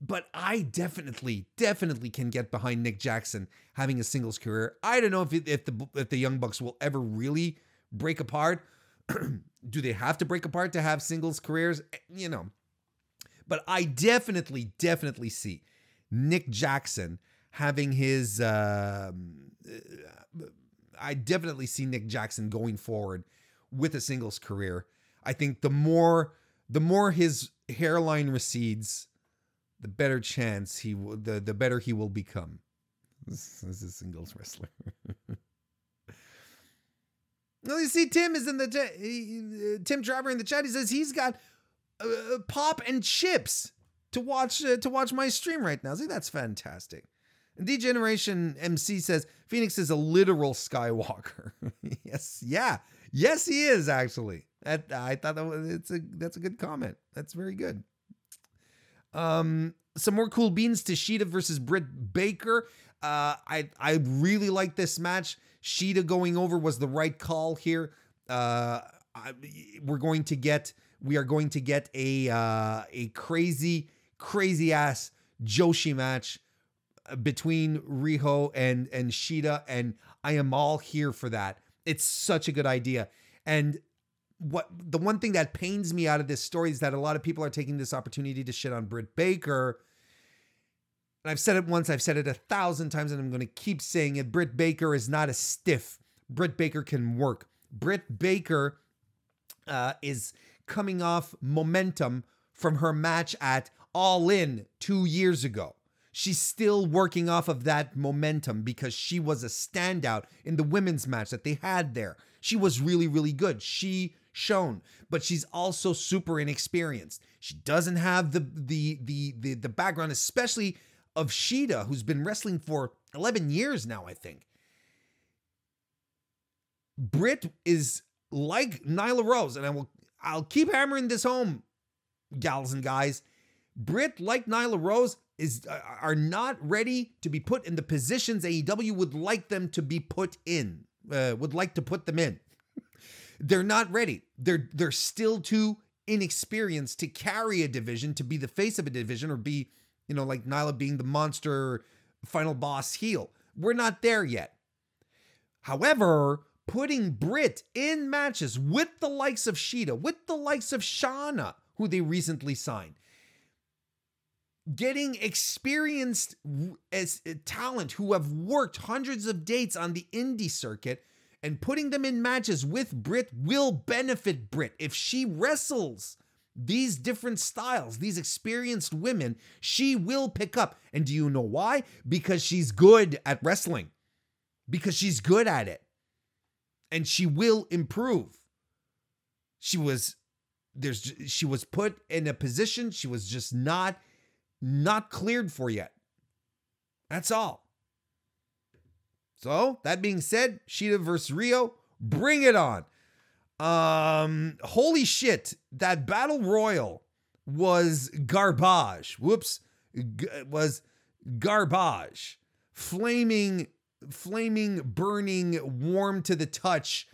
But I definitely, definitely can get behind Nick Jackson having a singles career. I don't know if if the if the Young Bucks will ever really break apart. Do they have to break apart to have singles careers? You know. But I definitely, definitely see Nick Jackson having his. Uh, I definitely see Nick Jackson going forward with a singles career. I think the more the more his hairline recedes, the better chance he will the, the better he will become as a singles wrestler. well, you see, Tim is in the uh, Tim Driver in the chat. He says he's got uh, pop and chips to watch uh, to watch my stream right now. See, that's fantastic. Degeneration MC says Fenix is a literal Skywalker. yes, yeah, yes, he is actually. That, I thought that was, it's a that's a good comment. That's very good. Um, some more cool beans to Shida versus Britt Baker. Uh, I I really like this match. Shida going over was the right call here. Uh, I, we're going to get we are going to get a uh, a crazy crazy ass Joshi match uh, between Riho and and Shida, and I am all here for that. It's such a good idea, and what the one thing that pains me out of this story is that a lot of people are taking this opportunity to shit on Britt Baker. And I've said it once, I've said it a thousand times, and I'm going to keep saying it. Britt Baker is not a stiff. Britt Baker can work. Britt Baker uh, is coming off momentum from her match at All In two years ago. She's still working off of that momentum because she was a standout in the women's match that they had there. She was really, really good. She shown, but she's also super inexperienced. She doesn't have the the the the, the background, especially of Shida, who's been wrestling for 11 years now, I think. Britt is like Nyla Rose, and I will I'll keep hammering this home, gals and guys. Britt, like Nyla Rose, is uh, are not ready to be put in the positions AEW would like them to be put in, uh, would like to put them in. They're not ready. They're they're still too inexperienced to carry a division, to be the face of a division, or be, you know, like Nyla being the monster final boss heel. We're not there yet. However, putting Britt in matches with the likes of Shida, with the likes of Shayna, who they recently signed, getting experienced as uh, talent who have worked hundreds of dates on the indie circuit and putting them in matches with Britt will benefit Britt. If she wrestles these different styles, these experienced women, she will pick up. And do you know why? Because she's good at wrestling, because she's good at it, and she will improve. She was there's she was put in a position she was just not not cleared for yet. That's all. So, that being said, Shida versus Riho, bring it on. Um, holy shit, that battle royal was garbage. Whoops, G- was garbage. Flaming, flaming, burning, warm to the touch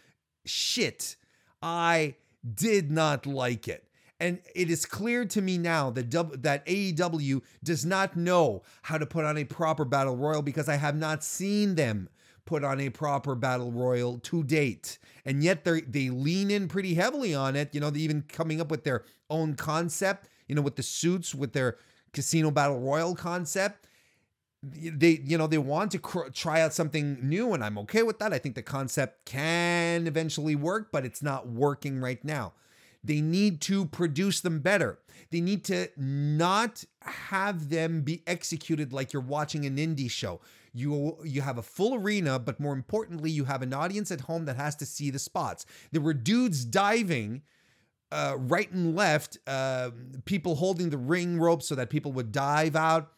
shit. I did not like it. And it is clear to me now that w- that AEW does not know how to put on a proper battle royal because I have not seen them put on a proper battle royal to date. And yet they they lean in pretty heavily on it. You know, they even coming up with their own concept, you know, with the suits with their casino battle royal concept. They, you know, they want to cr- try out something new, and I'm okay with that. I think the concept can eventually work, but it's not working right now. They need to produce them better. They need to not have them be executed like you're watching an indie show. You you have a full arena, but more importantly, you have an audience at home that has to see the spots. There were dudes diving uh, right and left, uh, people holding the ring rope so that people would dive out.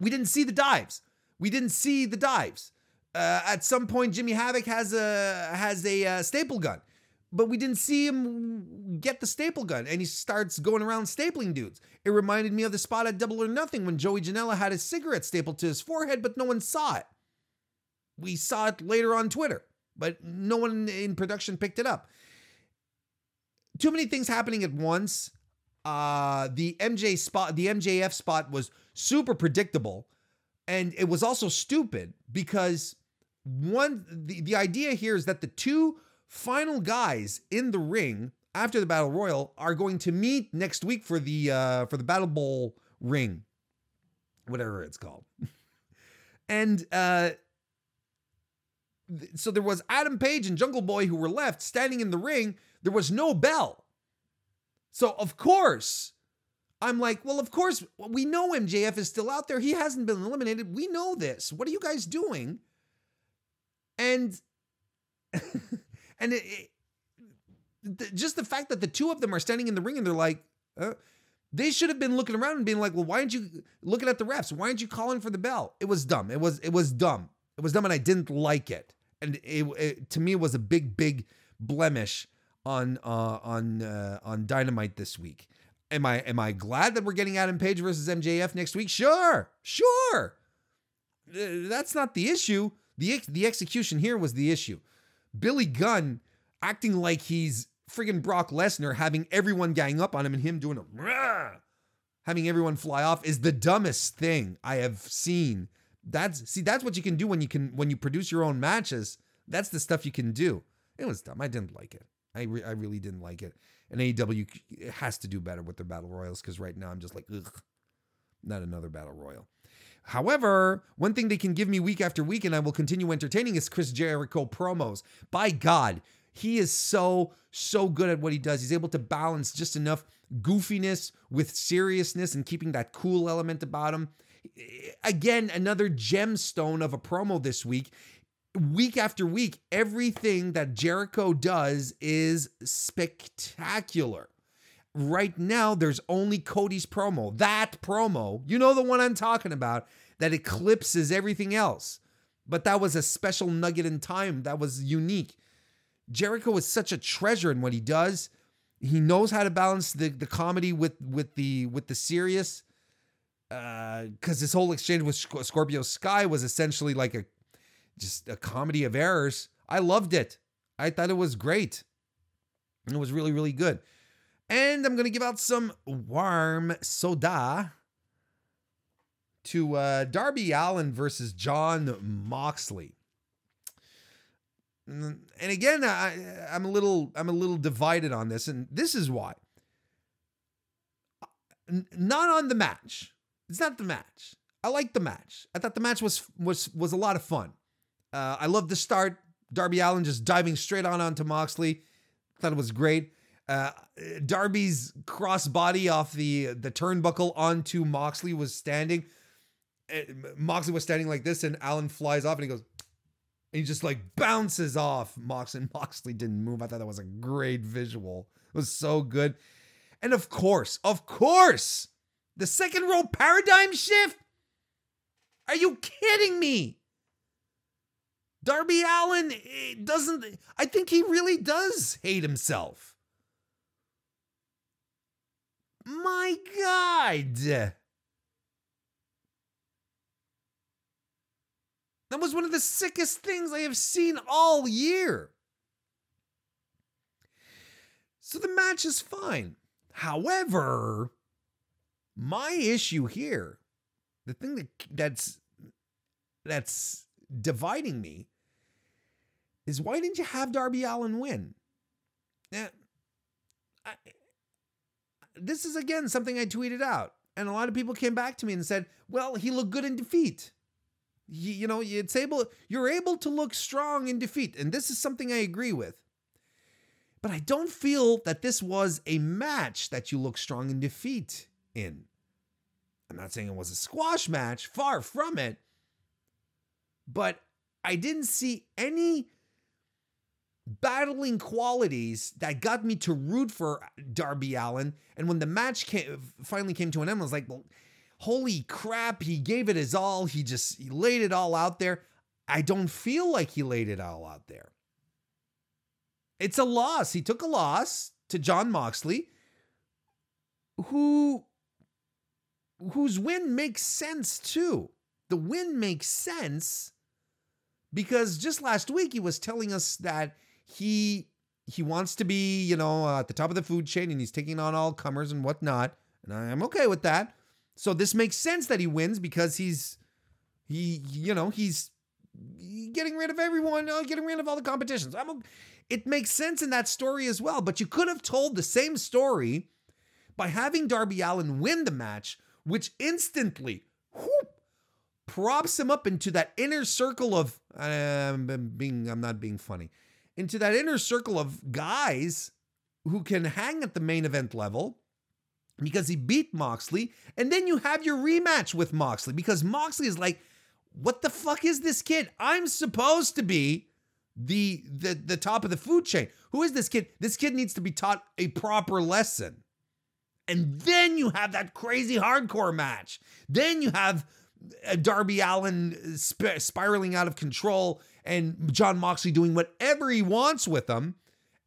We didn't see the dives. We didn't see the dives. Uh, at some point, Jimmy Havoc has a has a uh, staple gun, but we didn't see him get the staple gun, and he starts going around stapling dudes. It reminded me of the spot at Double or Nothing when Joey Janela had his cigarette stapled to his forehead, but no one saw it. We saw it later on Twitter, but no one in production picked it up. Too many things happening at once. Uh, the MJ spot, the MJF spot was super predictable, and it was also stupid because one the, the idea here is that the two final guys in the ring after the battle royal are going to meet next week for the uh for the battle bowl ring whatever it's called. And uh so there was Adam Page and Jungle Boy who were left standing in the ring. There was no bell. So of course I'm like, well, of course, we know MJF is still out there. He hasn't been eliminated. We know this. What are you guys doing? And and it, it, th- just the fact that the two of them are standing in the ring and they're like, uh, they should have been looking around and being like, well, why aren't you looking at the refs? Why aren't you calling for the bell? It was dumb. It was it was dumb. It was dumb, and I didn't like it. And it, it to me was a big big blemish on uh, on uh, on Dynamite this week. Am I am I glad that we're getting Adam Page versus MJF next week? Sure, sure. That's not the issue. the The execution here was the issue. Billy Gunn acting like he's friggin' Brock Lesnar, having everyone gang up on him and him doing a having everyone fly off is the dumbest thing I have seen. That's see, that's what you can do when you can when you produce your own matches. That's the stuff you can do. It was dumb. I didn't like it. I re- I really didn't like it. And AEW has to do better with their battle royals because right now I'm just like, ugh, not another battle royal. However, one thing they can give me week after week, and I will continue entertaining, is Chris Jericho promos. By God, he is so, so good at what he does. He's able to balance just enough goofiness with seriousness and keeping that cool element about him. Again, another gemstone of a promo this week. Week after week, everything that Jericho does is spectacular. Right now, there's only Cody's promo. That promo, you know the one I'm talking about, that eclipses everything else. But that was a special nugget in time that was unique. Jericho is such a treasure in what he does. He knows how to balance the, the comedy with with the with the serious. Uh, because this whole exchange with Scorpio Sky was essentially like a just a comedy of errors. I loved it. I thought it was great. It was really really good. And I'm gonna give out some warm soda to uh, Darby Allin versus Jon Moxley. Mm, And again, I, I'm a little I'm a little divided on this, and this is why. Not on the match. It's not the match. I like the match. I thought the match was was was a lot of fun. Uh, I love the start. Darby Allin just diving straight on onto Moxley. Thought it was great. Uh, Darby's crossbody off the the turnbuckle onto Moxley was standing. Uh, Moxley was standing like this, and Allin flies off, and he goes, and he just like bounces off Moxley. And Moxley didn't move. I thought that was a great visual. It was so good. And of course, of course, the second row paradigm shift. Are you kidding me? Darby Allin eh, doesn't, I think he really does hate himself. My God. That was one of the sickest things I have seen all year. So the match is fine. However, my issue here, the thing that that's that's dividing me is why didn't you have Darby Allin win? Now, I, this is again something I tweeted out, and a lot of people came back to me and said, "Well, he looked good in defeat." You, you know, it's able you're able to look strong in defeat, and this is something I agree with. But I don't feel that this was a match that you look strong in defeat in. I'm not saying it was a squash match, far from it. But I didn't see any battling qualities that got me to root for Darby Allin. And when the match came, finally came to an end, I was like, well, holy crap, he gave it his all. He just he laid it all out there. I don't feel like he laid it all out there. It's a loss. He took a loss to Jon Moxley, who whose win makes sense too. The win makes sense because just last week he was telling us that he he wants to be, you know, uh, at the top of the food chain and he's taking on all comers and whatnot. And I'm okay with that. So this makes sense that he wins because he's he you know he's getting rid of everyone, uh, getting rid of all the competitions. I'm it makes sense in that story as well. But you could have told the same story by having Darby Allin win the match, which instantly whoop, props him up into that inner circle of being I'm not being funny into that inner circle of guys who can hang at the main event level because he beat Moxley. And then you have your rematch with Moxley because Moxley is like, what the fuck is this kid? I'm supposed to be the the the top of the food chain. Who is this kid? This kid needs to be taught a proper lesson. And then you have that crazy hardcore match. Then you have Uh, Darby Allin uh, sp- spiraling out of control and Jon Moxley doing whatever he wants with him.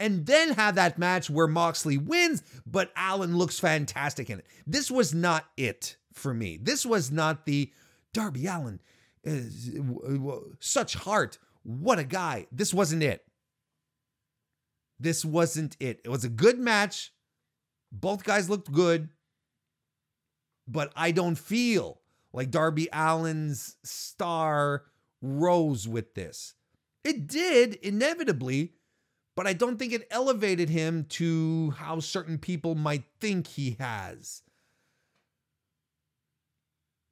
And then have that match where Moxley wins, but Allin looks fantastic in it. This was not it for me. This was not the Darby Allin, is uh, such heart. What a guy. This wasn't it. This wasn't it. It was a good match. Both guys looked good. But I don't feel like Darby Allin's star rose with this. It did, inevitably, but I don't think it elevated him to how certain people might think he has.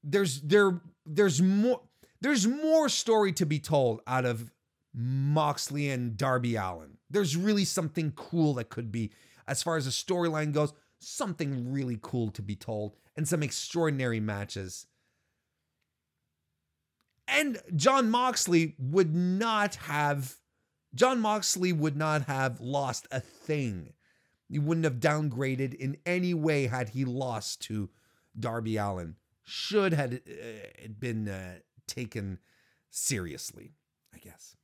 There's there there's more there's more story to be told out of Moxley and Darby Allin. There's really something cool that could be, as far as the storyline goes, something really cool to be told and some extraordinary matches. And Jon Moxley would not have Jon Moxley would not have lost a thing. He wouldn't have downgraded in any way had he lost to Darby Allin. Should had uh, been uh, taken seriously, I guess.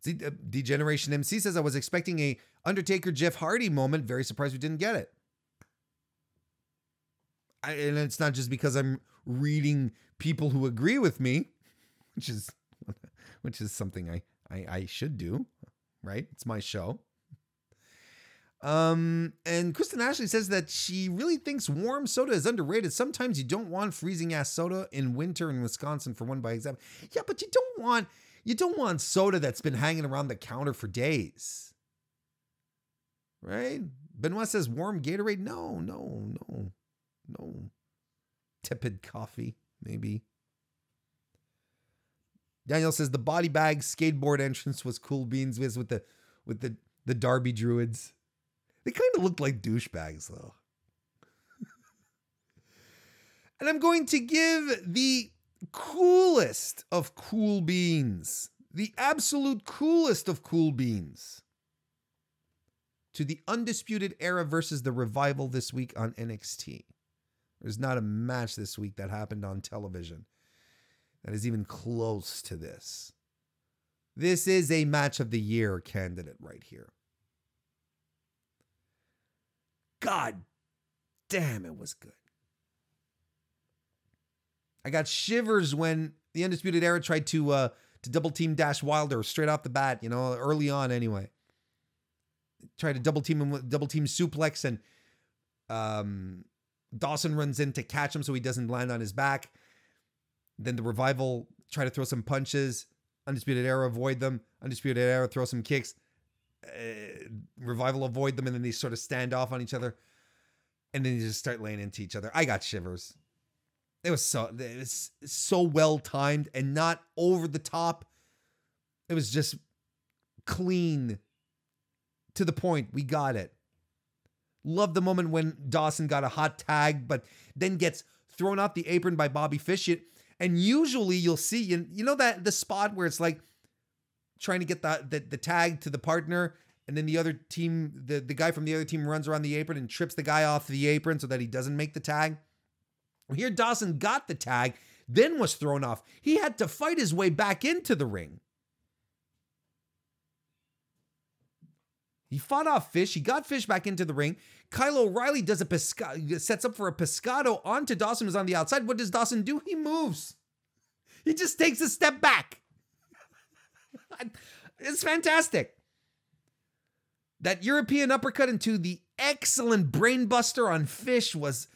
See, uh, Degeneration MC says I was expecting a Undertaker Jeff Hardy moment. Very surprised we didn't get it. I, and it's not just because I'm reading people who agree with me, which is which is something I I, I should do, right? It's my show. Um, and Kristen Ashley says that she really thinks warm soda is underrated. Sometimes you don't want freezing ass soda in winter in Wisconsin for one by example. Yeah, but you don't want you don't want soda that's been hanging around the counter for days. Right? Benoit says warm Gatorade. No, no, no, no. Tepid coffee, maybe. Daniel says the body bag skateboard entrance was cool beans with the with the the Darby Druids. They kind of looked like douchebags though. and I'm going to give the coolest of cool beans, the absolute coolest of cool beans to the Undisputed Era versus the Revival this week on NXT. There's not a match this week that happened on television that is even close to this. This is a match of the year candidate right here. God damn, it was good. I got shivers when the Undisputed Era tried to uh, to double team Dash Wilder straight off the bat, you know, early on anyway. Tried to double team him with double team suplex and um, Dawson runs in to catch him so he doesn't land on his back. Then the revival try to throw some punches. Undisputed Era avoid them. Undisputed Era throw some kicks. Uh, revival avoid them, and then they sort of stand off on each other, and then they just start laying into each other. I got shivers. It was so it was so well timed and not over the top. It was just clean to the point. We got it. Love the moment when Dawson got a hot tag, but then gets thrown off the apron by Bobby Fish. And usually you'll see, you, you know that the spot where it's like trying to get the, the, the tag to the partner, and then the other team, the, the guy from the other team runs around the apron and trips the guy off the apron so that he doesn't make the tag. Here Dawson got the tag, then was thrown off. He had to fight his way back into the ring. He fought off Fish. He got Fish back into the ring. Kyle O'Reilly does a pesca- sets up for a pescado onto Dawson who's on the outside. What does Dawson do? He moves. He just takes a step back. it's fantastic. That European uppercut into the excellent brainbuster on Fish was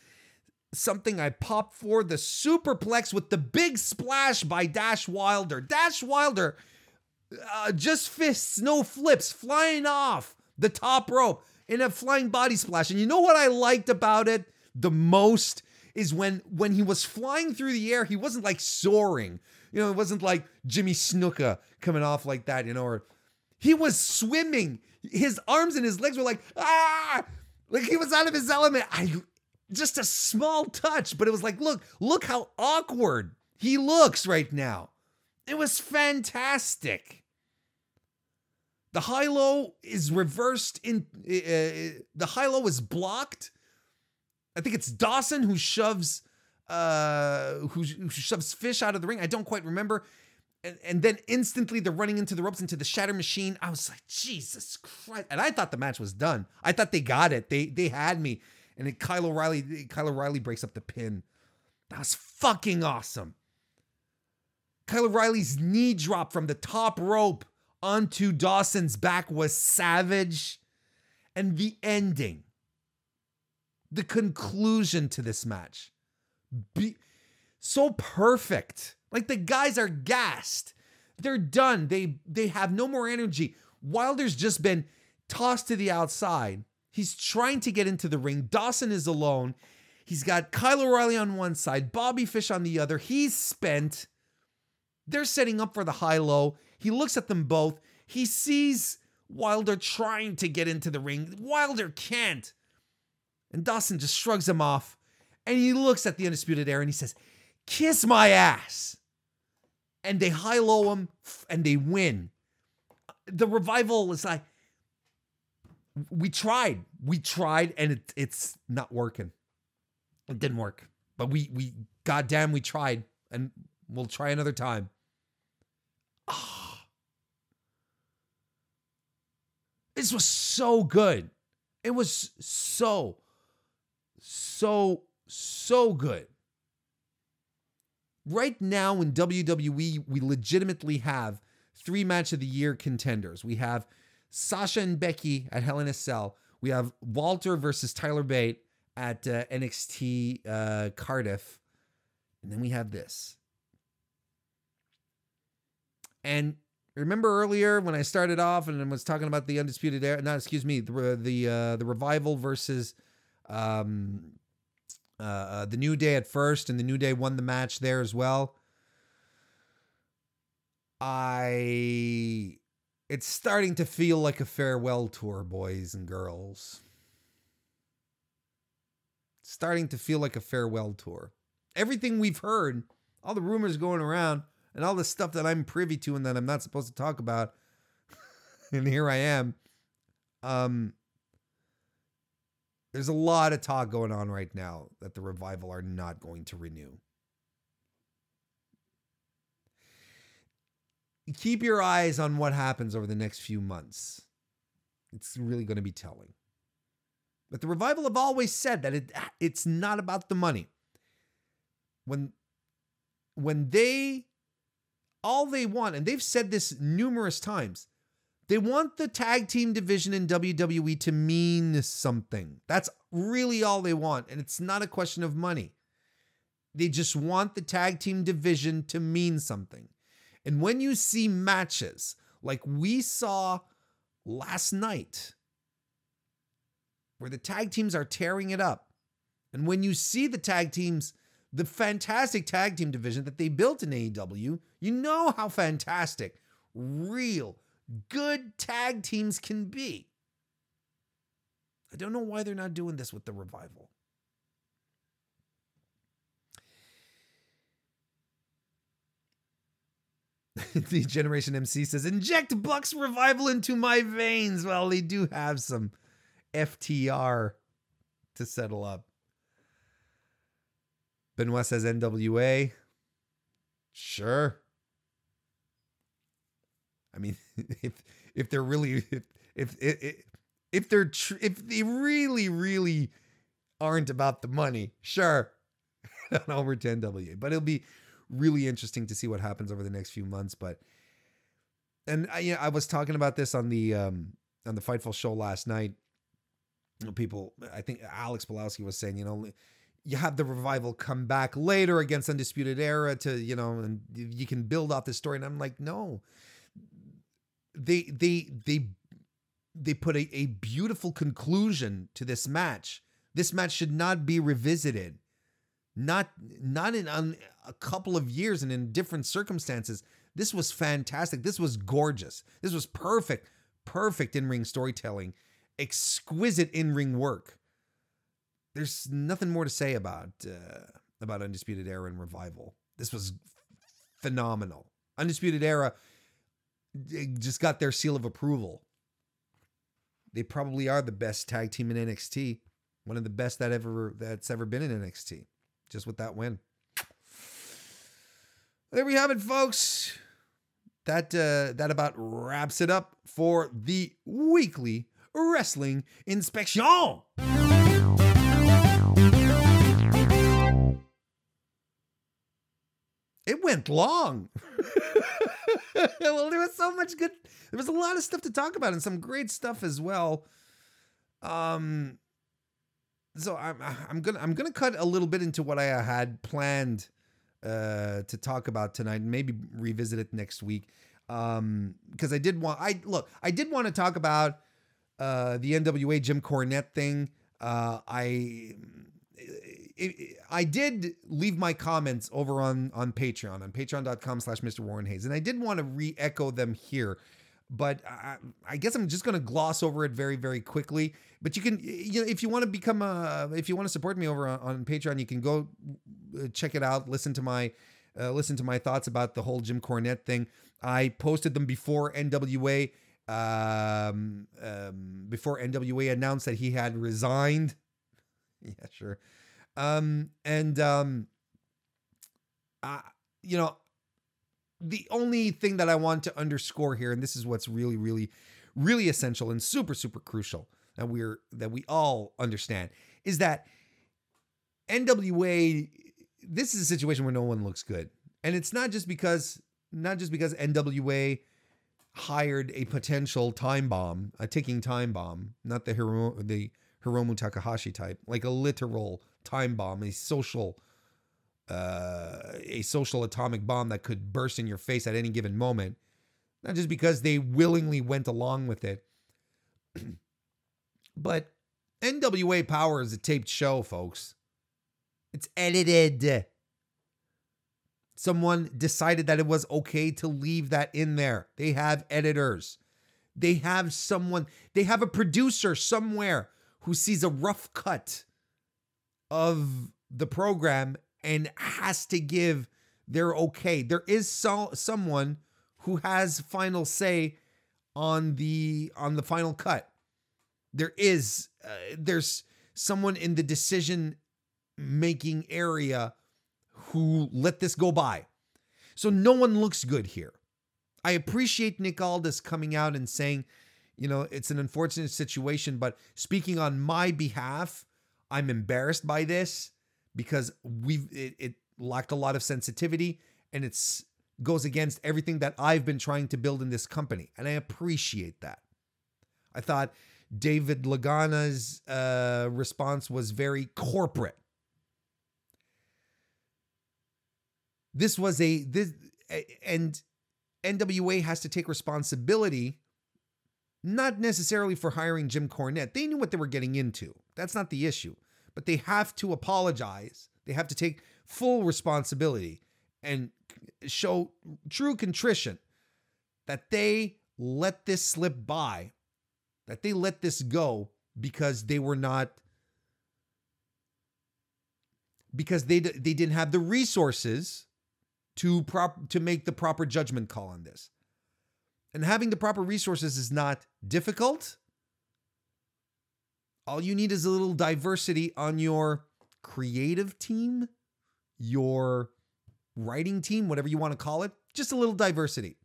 something I popped for. The superplex with the big splash by Dash Wilder. Dash Wilder uh, just fists, no flips, flying off the top rope in a flying body splash. And you know what I liked about it the most is when when he was flying through the air, he wasn't like soaring. You know, it wasn't like Jimmy Snuka coming off like that, you know, or he was swimming. His arms and his legs were like, ah, like he was out of his element. I just a small touch, but it was like, look, look how awkward he looks right now. It was fantastic. The high low is reversed in uh, uh, the high low is blocked. I think it's Dawson who shoves uh who, who shoves fish out of the ring. I don't quite remember. And, and then instantly they're running into the ropes into the shatter machine. I was like, Jesus Christ. And I thought the match was done. I thought they got it. They they had me. And then Kyle O'Reilly, Kyle O'Reilly breaks up the pin. That was fucking awesome. Kyle O'Reilly's knee drop from the top rope onto Dawson's back was savage. And the ending, the conclusion to this match, be so perfect. Like the guys are gassed. They're done. They they have no more energy. Wilder's just been tossed to the outside. He's trying to get into the ring. Dawson is alone. He's got Kyle O'Reilly on one side, Bobby Fish on the other. He's spent. They're setting up for the high low. He looks at them both. He sees Wilder trying to get into the ring. Wilder can't. And Dawson just shrugs him off. And he looks at the Undisputed Era and he says, Kiss my ass. And they high low him and they win. The revival is like, we tried. We tried and it, it's not working. It didn't work. But we, we, goddamn, we tried. And we'll try another time. Oh. This was so good. It was so, so, so good. Right now in WWE, we legitimately have three match of the year contenders. We have Sasha and Becky at Hell in a Cell. We have Walter versus Tyler Bate at uh, NXT uh, Cardiff. And then we have this. And Remember earlier when I started off and was talking about the undisputed era? Not excuse me, the the uh, the revival versus um, uh, uh, the New Day at first, and the New Day won the match there as well. I it's starting to feel like a farewell tour, boys and girls. starting to feel like a farewell tour. Everything we've heard, all the rumors going around, and all the stuff that I'm privy to and that I'm not supposed to talk about, and here I am. Um, there's a lot of talk going on right now that the revival are not going to renew. Keep your eyes on what happens over the next few months. It's really going to be telling. But the revival have always said that it it's not about the money. When when they all they want and they've said this numerous times they want the tag team division in WWE to mean something. That's really all they want. And it's not a question of money. They just want the tag team division to mean something. And when you see matches like we saw last night, where the tag teams are tearing it up, and when you see the tag teams, the fantastic tag team division that they built in AEW, you know how fantastic, real, good tag teams can be. I don't know why they're not doing this with the revival. the Generation MC says, inject Bucks revival into my veins. Well, they do have some FTR to settle up. Benoit says NWA. Sure. I mean, if if they're really if if if, if they're tr- if they really really aren't about the money, sure, over to NWA. But it'll be really interesting to see what happens over the next few months. But and I, you know, I was talking about this on the um on the Fightful show last night. People, I think Alex Pulowski was saying, you know, you have the revival come back later against Undisputed Era to, you know, and you can build off this story. And I'm like, no, they they they they put a, a beautiful conclusion to this match. This match should not be revisited. Not not in un, a couple of years and in different circumstances. This was fantastic. This was gorgeous. This was perfect. Perfect in-ring storytelling. Exquisite in-ring work. There's nothing more to say about uh, about Undisputed Era and Revival. This was phenomenal. Undisputed Era just got their seal of approval. They probably are the best tag team in NXT, one of the best that ever that's ever been in NXT. Just with that win. There we have it, folks. That uh, that about wraps it up for the weekly wrestling inspection. Went long. well, there was so much good. There was a lot of stuff to talk about and some great stuff as well. Um, so I'm I'm gonna I'm gonna cut a little bit into what I had planned uh to talk about tonight and maybe revisit it next week. Um, because I did want I look I did want to talk about uh the NWA Jim Cornette thing. Uh, I I did leave my comments over on on Patreon on patreon.com slash Mr. Warren Hayes. And I did want to re-echo them here. But I, I guess I'm just going to gloss over it very, very quickly. But you can, you know, if you want to become a, if you want to support me over on, on Patreon, you can go uh, check it out. Listen to my, uh, listen to my thoughts about the whole Jim Cornette thing. I posted them before NWA, um, um, before NWA announced that he had resigned. yeah, sure. Um, and um, you know, the only thing that I want to underscore here, and this is what's really, really, really essential and super, super crucial that we're that we all understand, is that NWA. This is a situation where no one looks good, and it's not just because not just because NWA hired a potential time bomb, a ticking time bomb, not the Hiro, the Hiromu Takahashi type, like a literal time bomb, a social uh, a social atomic bomb that could burst in your face at any given moment. Not just because they willingly went along with it, but NWA Power is a taped show, folks. It's edited. Someone decided that it was okay to leave that in there. They have editors. They have someone, they have a producer somewhere who sees a rough cut of the program and has to give their okay. There is so, someone who has final say on the on the final cut. There is uh, there's someone in the decision making area who let this go by. So no one looks good here. I appreciate Nick Aldis coming out and saying, you know, it's an unfortunate situation, but speaking on my behalf, I'm embarrassed by this because we've it, it lacked a lot of sensitivity and it's goes against everything that I've been trying to build in this company. And I appreciate that. I thought David Lagana's uh, response was very corporate. This was a this and NWA has to take responsibility not necessarily for hiring Jim Cornette. They knew what they were getting into. That's not the issue. But they have to apologize. They have to take full responsibility and show true contrition that they let this slip by, that they let this go because they were not because they they didn't have the resources to prop to make the proper judgment call on this. And having the proper resources is not difficult. All you need is a little diversity on your creative team, your writing team, whatever you want to call it, just a little diversity,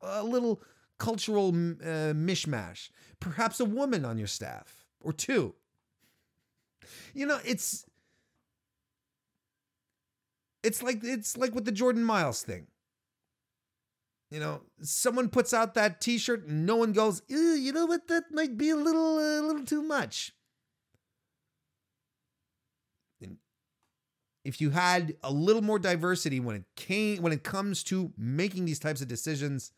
a little cultural uh, mishmash, perhaps a woman on your staff or two. You know, it's it's like it's like with the Jordan Myles thing. You know, someone puts out that T-shirt, and no one goes, "You know what? That might be a little, uh, a little too much." if you had a little more diversity when it came when it comes to making these types of decisions,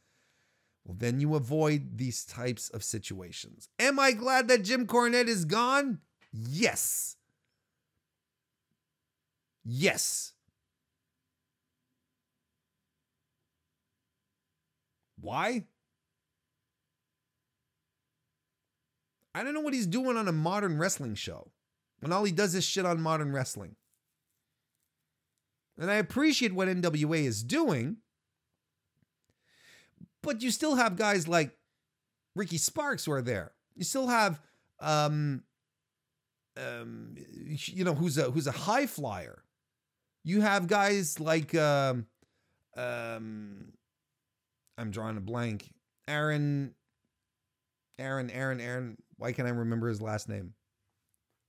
well, then you avoid these types of situations. Am I glad that Jim Cornette is gone? Yes. Yes. Why? I don't know what he's doing on a modern wrestling show when all he does is shit on modern wrestling. And I appreciate what NWA is doing. But you still have guys like Ricky Starks who are there. You still have um um you know who's a who's a high flyer. You have guys like um um I'm drawing a blank. Aaron Aaron Aaron Aaron. Why can't I remember his last name?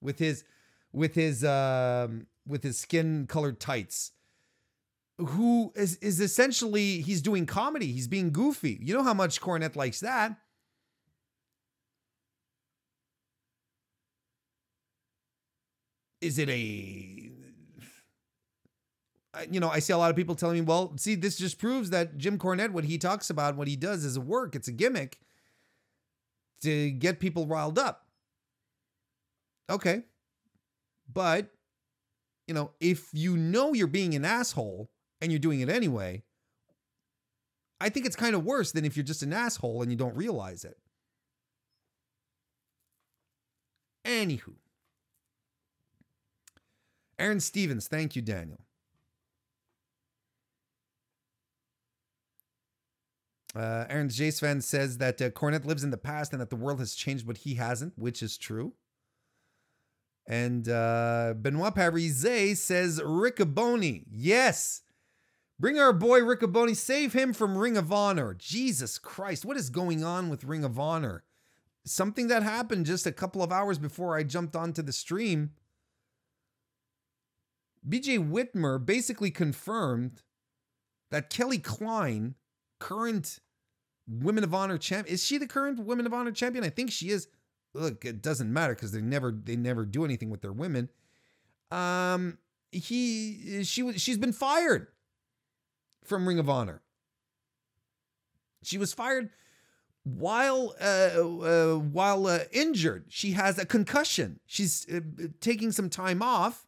With his with his um with his skin colored tights. Who is is essentially he's doing comedy. He's being goofy. You know how much cornette likes that. Is it a you know i see a lot of people telling me well see this just proves that jim cornette what he talks about what he does is a work it's a gimmick to get people riled up okay but you know, if you know you're being an asshole and you're doing it anyway, I think it's kind of worse than if you're just an asshole and you don't realize it. Anywho. Aron Stevens, thank you, Daniel. Uh, Aaron Jace fan says that uh, Cornette lives in the past and that the world has changed, but he hasn't, which is true. And uh, Benoit Parise says Riccaboni. Yes. Bring our boy Riccaboni. Save him from Ring of Honor. Jesus Christ. What is going on with Ring of Honor? Something that happened just a couple of hours before I jumped onto the stream. BJ Whitmer basically confirmed that Kelly Klein, current Women of Honor champ, is she the current Women of Honor champion? I think she is look, it doesn't matter because they never they never do anything with their women. Um, he she was she's been fired from Ring of Honor. She was fired while uh, uh while uh, injured. She has a concussion. She's uh, taking some time off,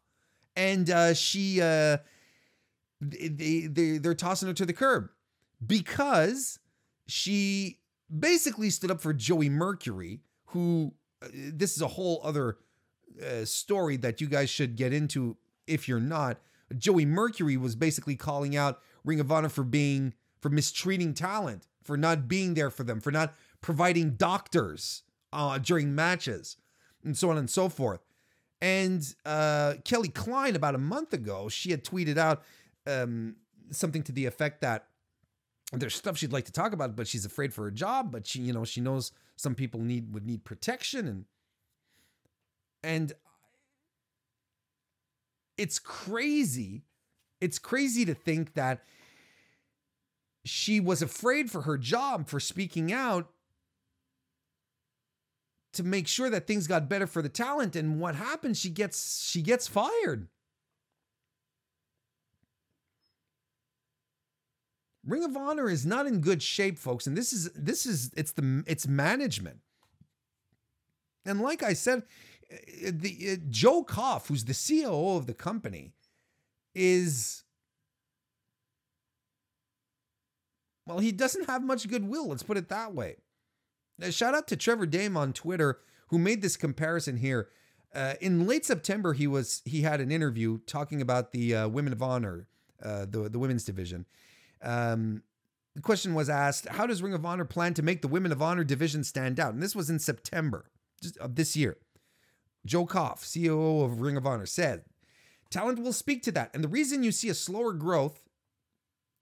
and uh, she uh they, they they're tossing her to the curb because she basically stood up for Joey Mercury, who uh, this is a whole other uh, story that you guys should get into if you're not. Joey Mercury was basically calling out Ring of Honor for being for mistreating talent, for not being there for them, for not providing doctors uh, during matches, and so on and so forth. And uh, Kelly Klein, about a month ago, she had tweeted out um, something to the effect that there's stuff she'd like to talk about, but she's afraid for her job. But she, you know, she knows some people need would need protection, and and it's crazy. It's crazy to think that she was afraid for her job for speaking out to make sure that things got better for the talent and what happens she gets she gets fired Ring of Honor is not in good shape, folks, and this is this is it's the it's management. And like I said, eh, the uh, Joe Koff, who's the COO of the company, is well, he doesn't have much goodwill. Let's put it that way. Now, shout out to Trevor Dame on Twitter who made this comparison here. Uh, in late September, he was he had an interview talking about the uh, Women of Honor, uh, the the women's division, um, the question was asked How does Ring of Honor plan to make the Women of Honor division stand out? And this was in September of this year. Joe Koff, CEO of Ring of Honor, said, Talent will speak to that. And the reason you see a slower growth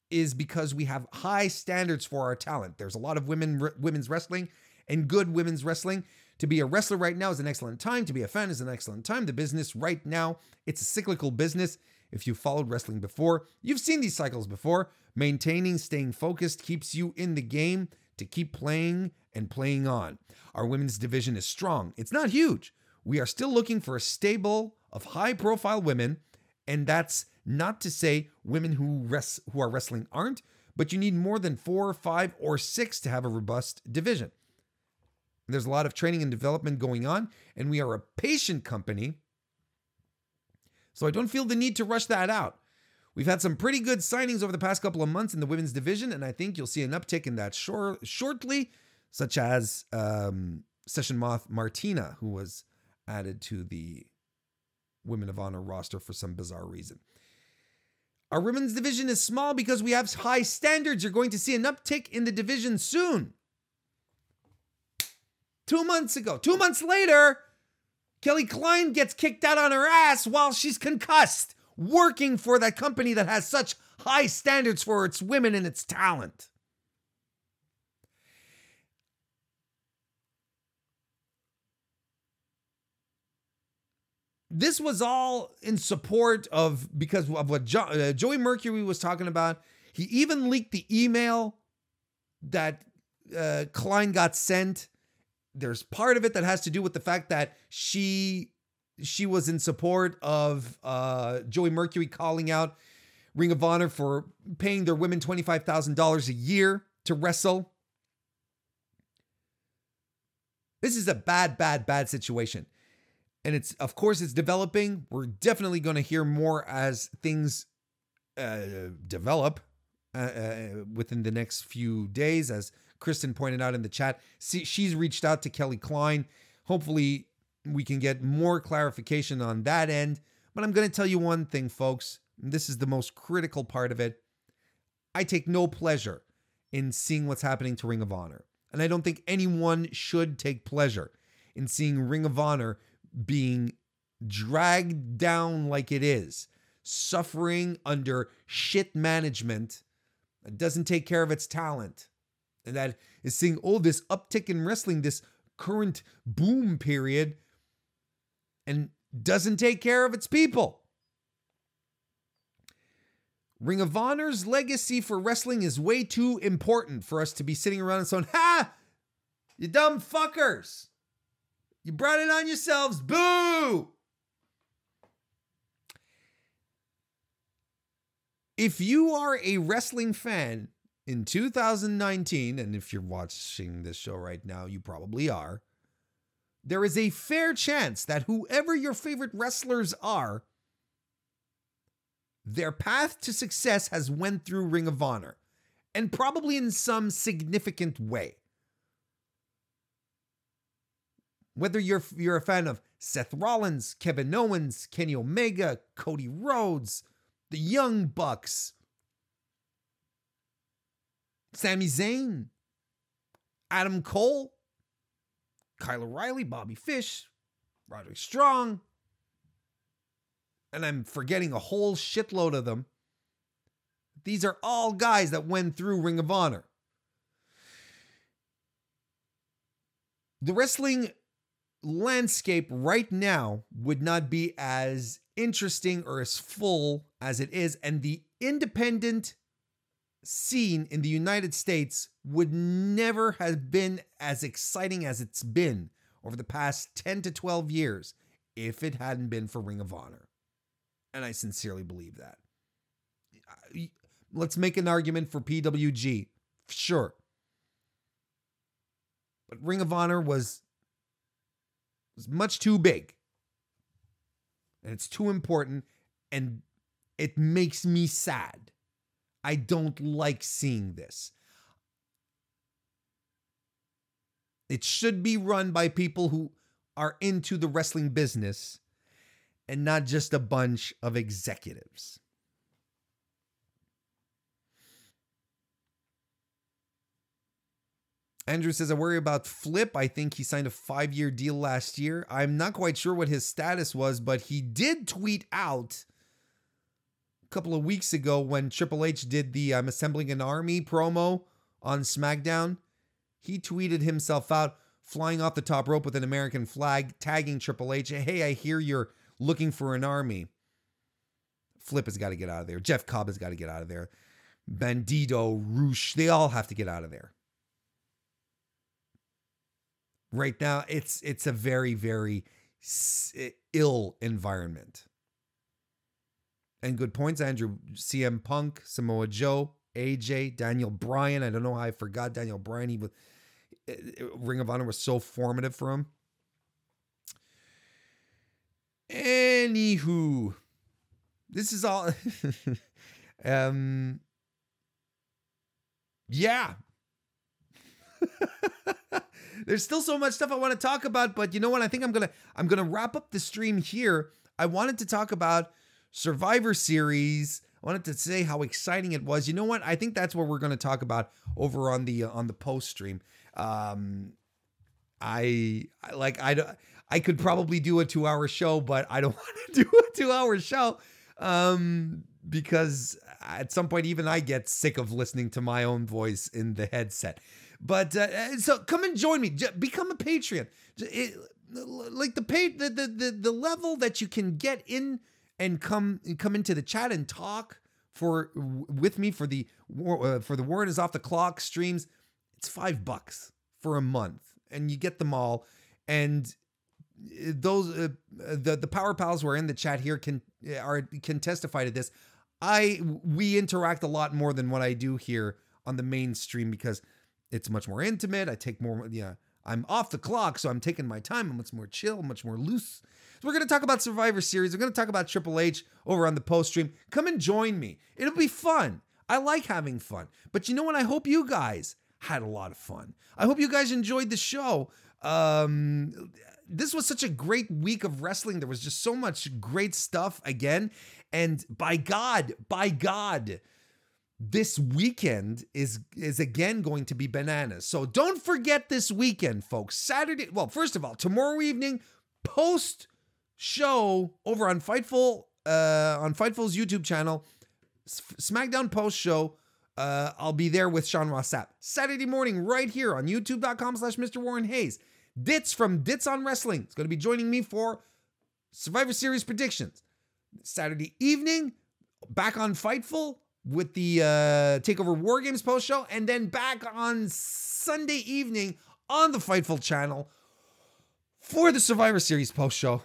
is because we have high standards for our talent. There's a lot of women women's wrestling and good women's wrestling. To be a wrestler right now is an excellent time. To be a fan is an excellent time. The business right now, it's a cyclical business. If you followed wrestling before, you've seen these cycles before. Maintaining, staying focused keeps you in the game to keep playing and playing on. Our women's division is strong. It's not huge. We are still looking for a stable of high profile women, and that's not to say women who res- who are wrestling aren't, but you need more than 4, 5 or 6 to have a robust division. There's a lot of training and development going on, and we are a patient company so I don't feel the need to rush that out. We've had some pretty good signings over the past couple of months in the women's division, and I think you'll see an uptick in that shor- shortly, such as um, Session Moth Martina, who was added to the Women of Honor roster for some bizarre reason. Our women's division is small because we have high standards. You're going to see an uptick in the division soon. Two months ago, two months later, Kelly Klein gets kicked out on her ass while she's concussed, working for that company that has such high standards for its women and its talent. This was all in support of because of what jo- uh, Joey Mercury was talking about. He even leaked the email that uh, Klein got sent there's part of it that has to do with the fact that she she was in support of uh, Joey Mercury calling out Ring of Honor for paying their women $25,000 a year to wrestle. This is a bad, bad, bad situation. And it's, of course, it's developing. We're definitely going to hear more as things uh, develop uh, uh, within the next few days, as Kristen pointed out in the chat. See, she's reached out to Kelly Klein. Hopefully, we can get more clarification on that end. But I'm going to tell you one thing, folks. This is the most critical part of it. I take no pleasure in seeing what's happening to Ring of Honor. And I don't think anyone should take pleasure in seeing Ring of Honor being dragged down like it is, suffering under shit management that doesn't take care of its talent and that is seeing all this uptick in wrestling, this current boom period, and doesn't take care of its people. Ring of Honor's legacy for wrestling is way too important for us to be sitting around and saying, Ha! You dumb fuckers! You brought it on yourselves. Boo! If you are a wrestling fan in 2019, and if you're watching this show right now, you probably are, there is a fair chance that whoever your favorite wrestlers are their path to success has went through Ring of Honor and probably in some significant way. Whether you're you're a fan of Seth Rollins, Kevin Owens, Kenny Omega, Cody Rhodes, the Young Bucks, Sami Zayn, Adam Cole, Kyle O'Reilly, Bobby Fish, Roderick Strong, and I'm forgetting a whole shitload of them. These are all guys that went through Ring of Honor. The wrestling landscape right now would not be as interesting or as full as it is, and the independent scene in the United States would never have been as exciting as it's been over the past 10 to 12 years if it hadn't been for Ring of Honor. And I sincerely believe that. Let's make an argument for PWG. Sure. But Ring of Honor was was much too big. And it's too important and it makes me sad. I don't like seeing this. It should be run by people who are into the wrestling business and not just a bunch of executives. Andrew says, I worry about Flip. I think he signed a five year deal last year. I'm not quite sure what his status was, but he did tweet out a couple of weeks ago when Triple H did the I'm assembling an army promo on SmackDown. He tweeted himself out flying off the top rope with an American flag, tagging Triple H. Hey, I hear you're looking for an army. Flip has got to get out of there. Jeff Cobb has got to get out of there. Bandito, Rush, they all have to get out of there right now it's it's a very very ill environment and good points andrew cm punk samoa joe aj daniel bryan i don't know how i forgot daniel bryan he was ring of honor was so formative for him anywho this is all um yeah There's still so much stuff I want to talk about, but you know what? I think I'm gonna I'm gonna wrap up the stream here. I wanted to talk about Survivor Series. I wanted to say how exciting it was. You know what? I think that's what we're going to talk about over on the uh, on the post stream. Um, I, like I I could probably do a two hour show, but I don't want to do a two hour show um, because at some point even I get sick of listening to my own voice in the headset. But uh, so come and join me. Become a Patreon. Like the pay the, the the the level that you can get in and come come into the chat and talk for with me for the uh, for the word is off the clock streams. It's five bucks for a month, and you get them all. And uh, those uh, the the power pals who are in the chat here can uh, are can testify to this. I we interact a lot more than what I do here on the mainstream because it's much more intimate. I take more, yeah, I'm off the clock, so I'm taking my time. I'm much more chill, much more loose. So we're going to talk about Survivor Series. We're going to talk about Triple H over on the post stream. Come and join me. It'll be fun. I like having fun. But you know what? I hope you guys had a lot of fun. I hope you guys enjoyed the show. Um, this was such a great week of wrestling. There was just so much great stuff again. And by God, by God, this weekend is is again going to be bananas. So don't forget this weekend, folks. Saturday, well, first of all, tomorrow evening, post show over on Fightful uh on Fightful's YouTube channel, SmackDown post show. Uh, I'll be there with Sean Ross Sapp. Saturday morning, right here on youtube.com slash Mr. Warren Hayes. Ditz from Ditz on Wrestling is going to be joining me for Survivor Series predictions. Saturday evening, back on Fightful, with the uh, Takeover War Games post show, and then back on Sunday evening on the Fightful channel for the Survivor Series post show.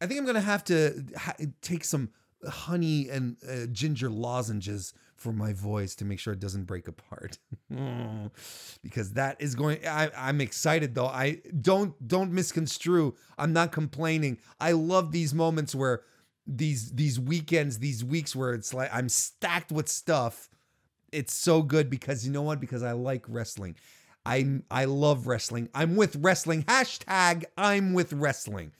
I think I'm gonna have to ha- take some honey and uh, ginger lozenges for my voice to make sure it doesn't break apart because that is going I, i'm excited though i don't don't misconstrue i'm not complaining i love these moments where these these weekends, these weeks where it's like I'm stacked with stuff. It's so good because you know what? Because I like wrestling. I I love wrestling. I'm with wrestling. Hashtag I'm with wrestling.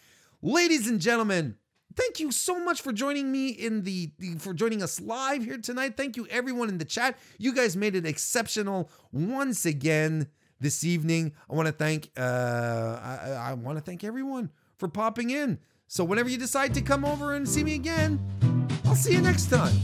Ladies and gentlemen, thank you so much for joining me in the, the, for joining us live here tonight. Thank you everyone in the chat. You guys made it exceptional once again this evening. I want to thank uh I, I want to thank everyone for popping in. So whenever you decide to come over and see me again, I'll see you next time.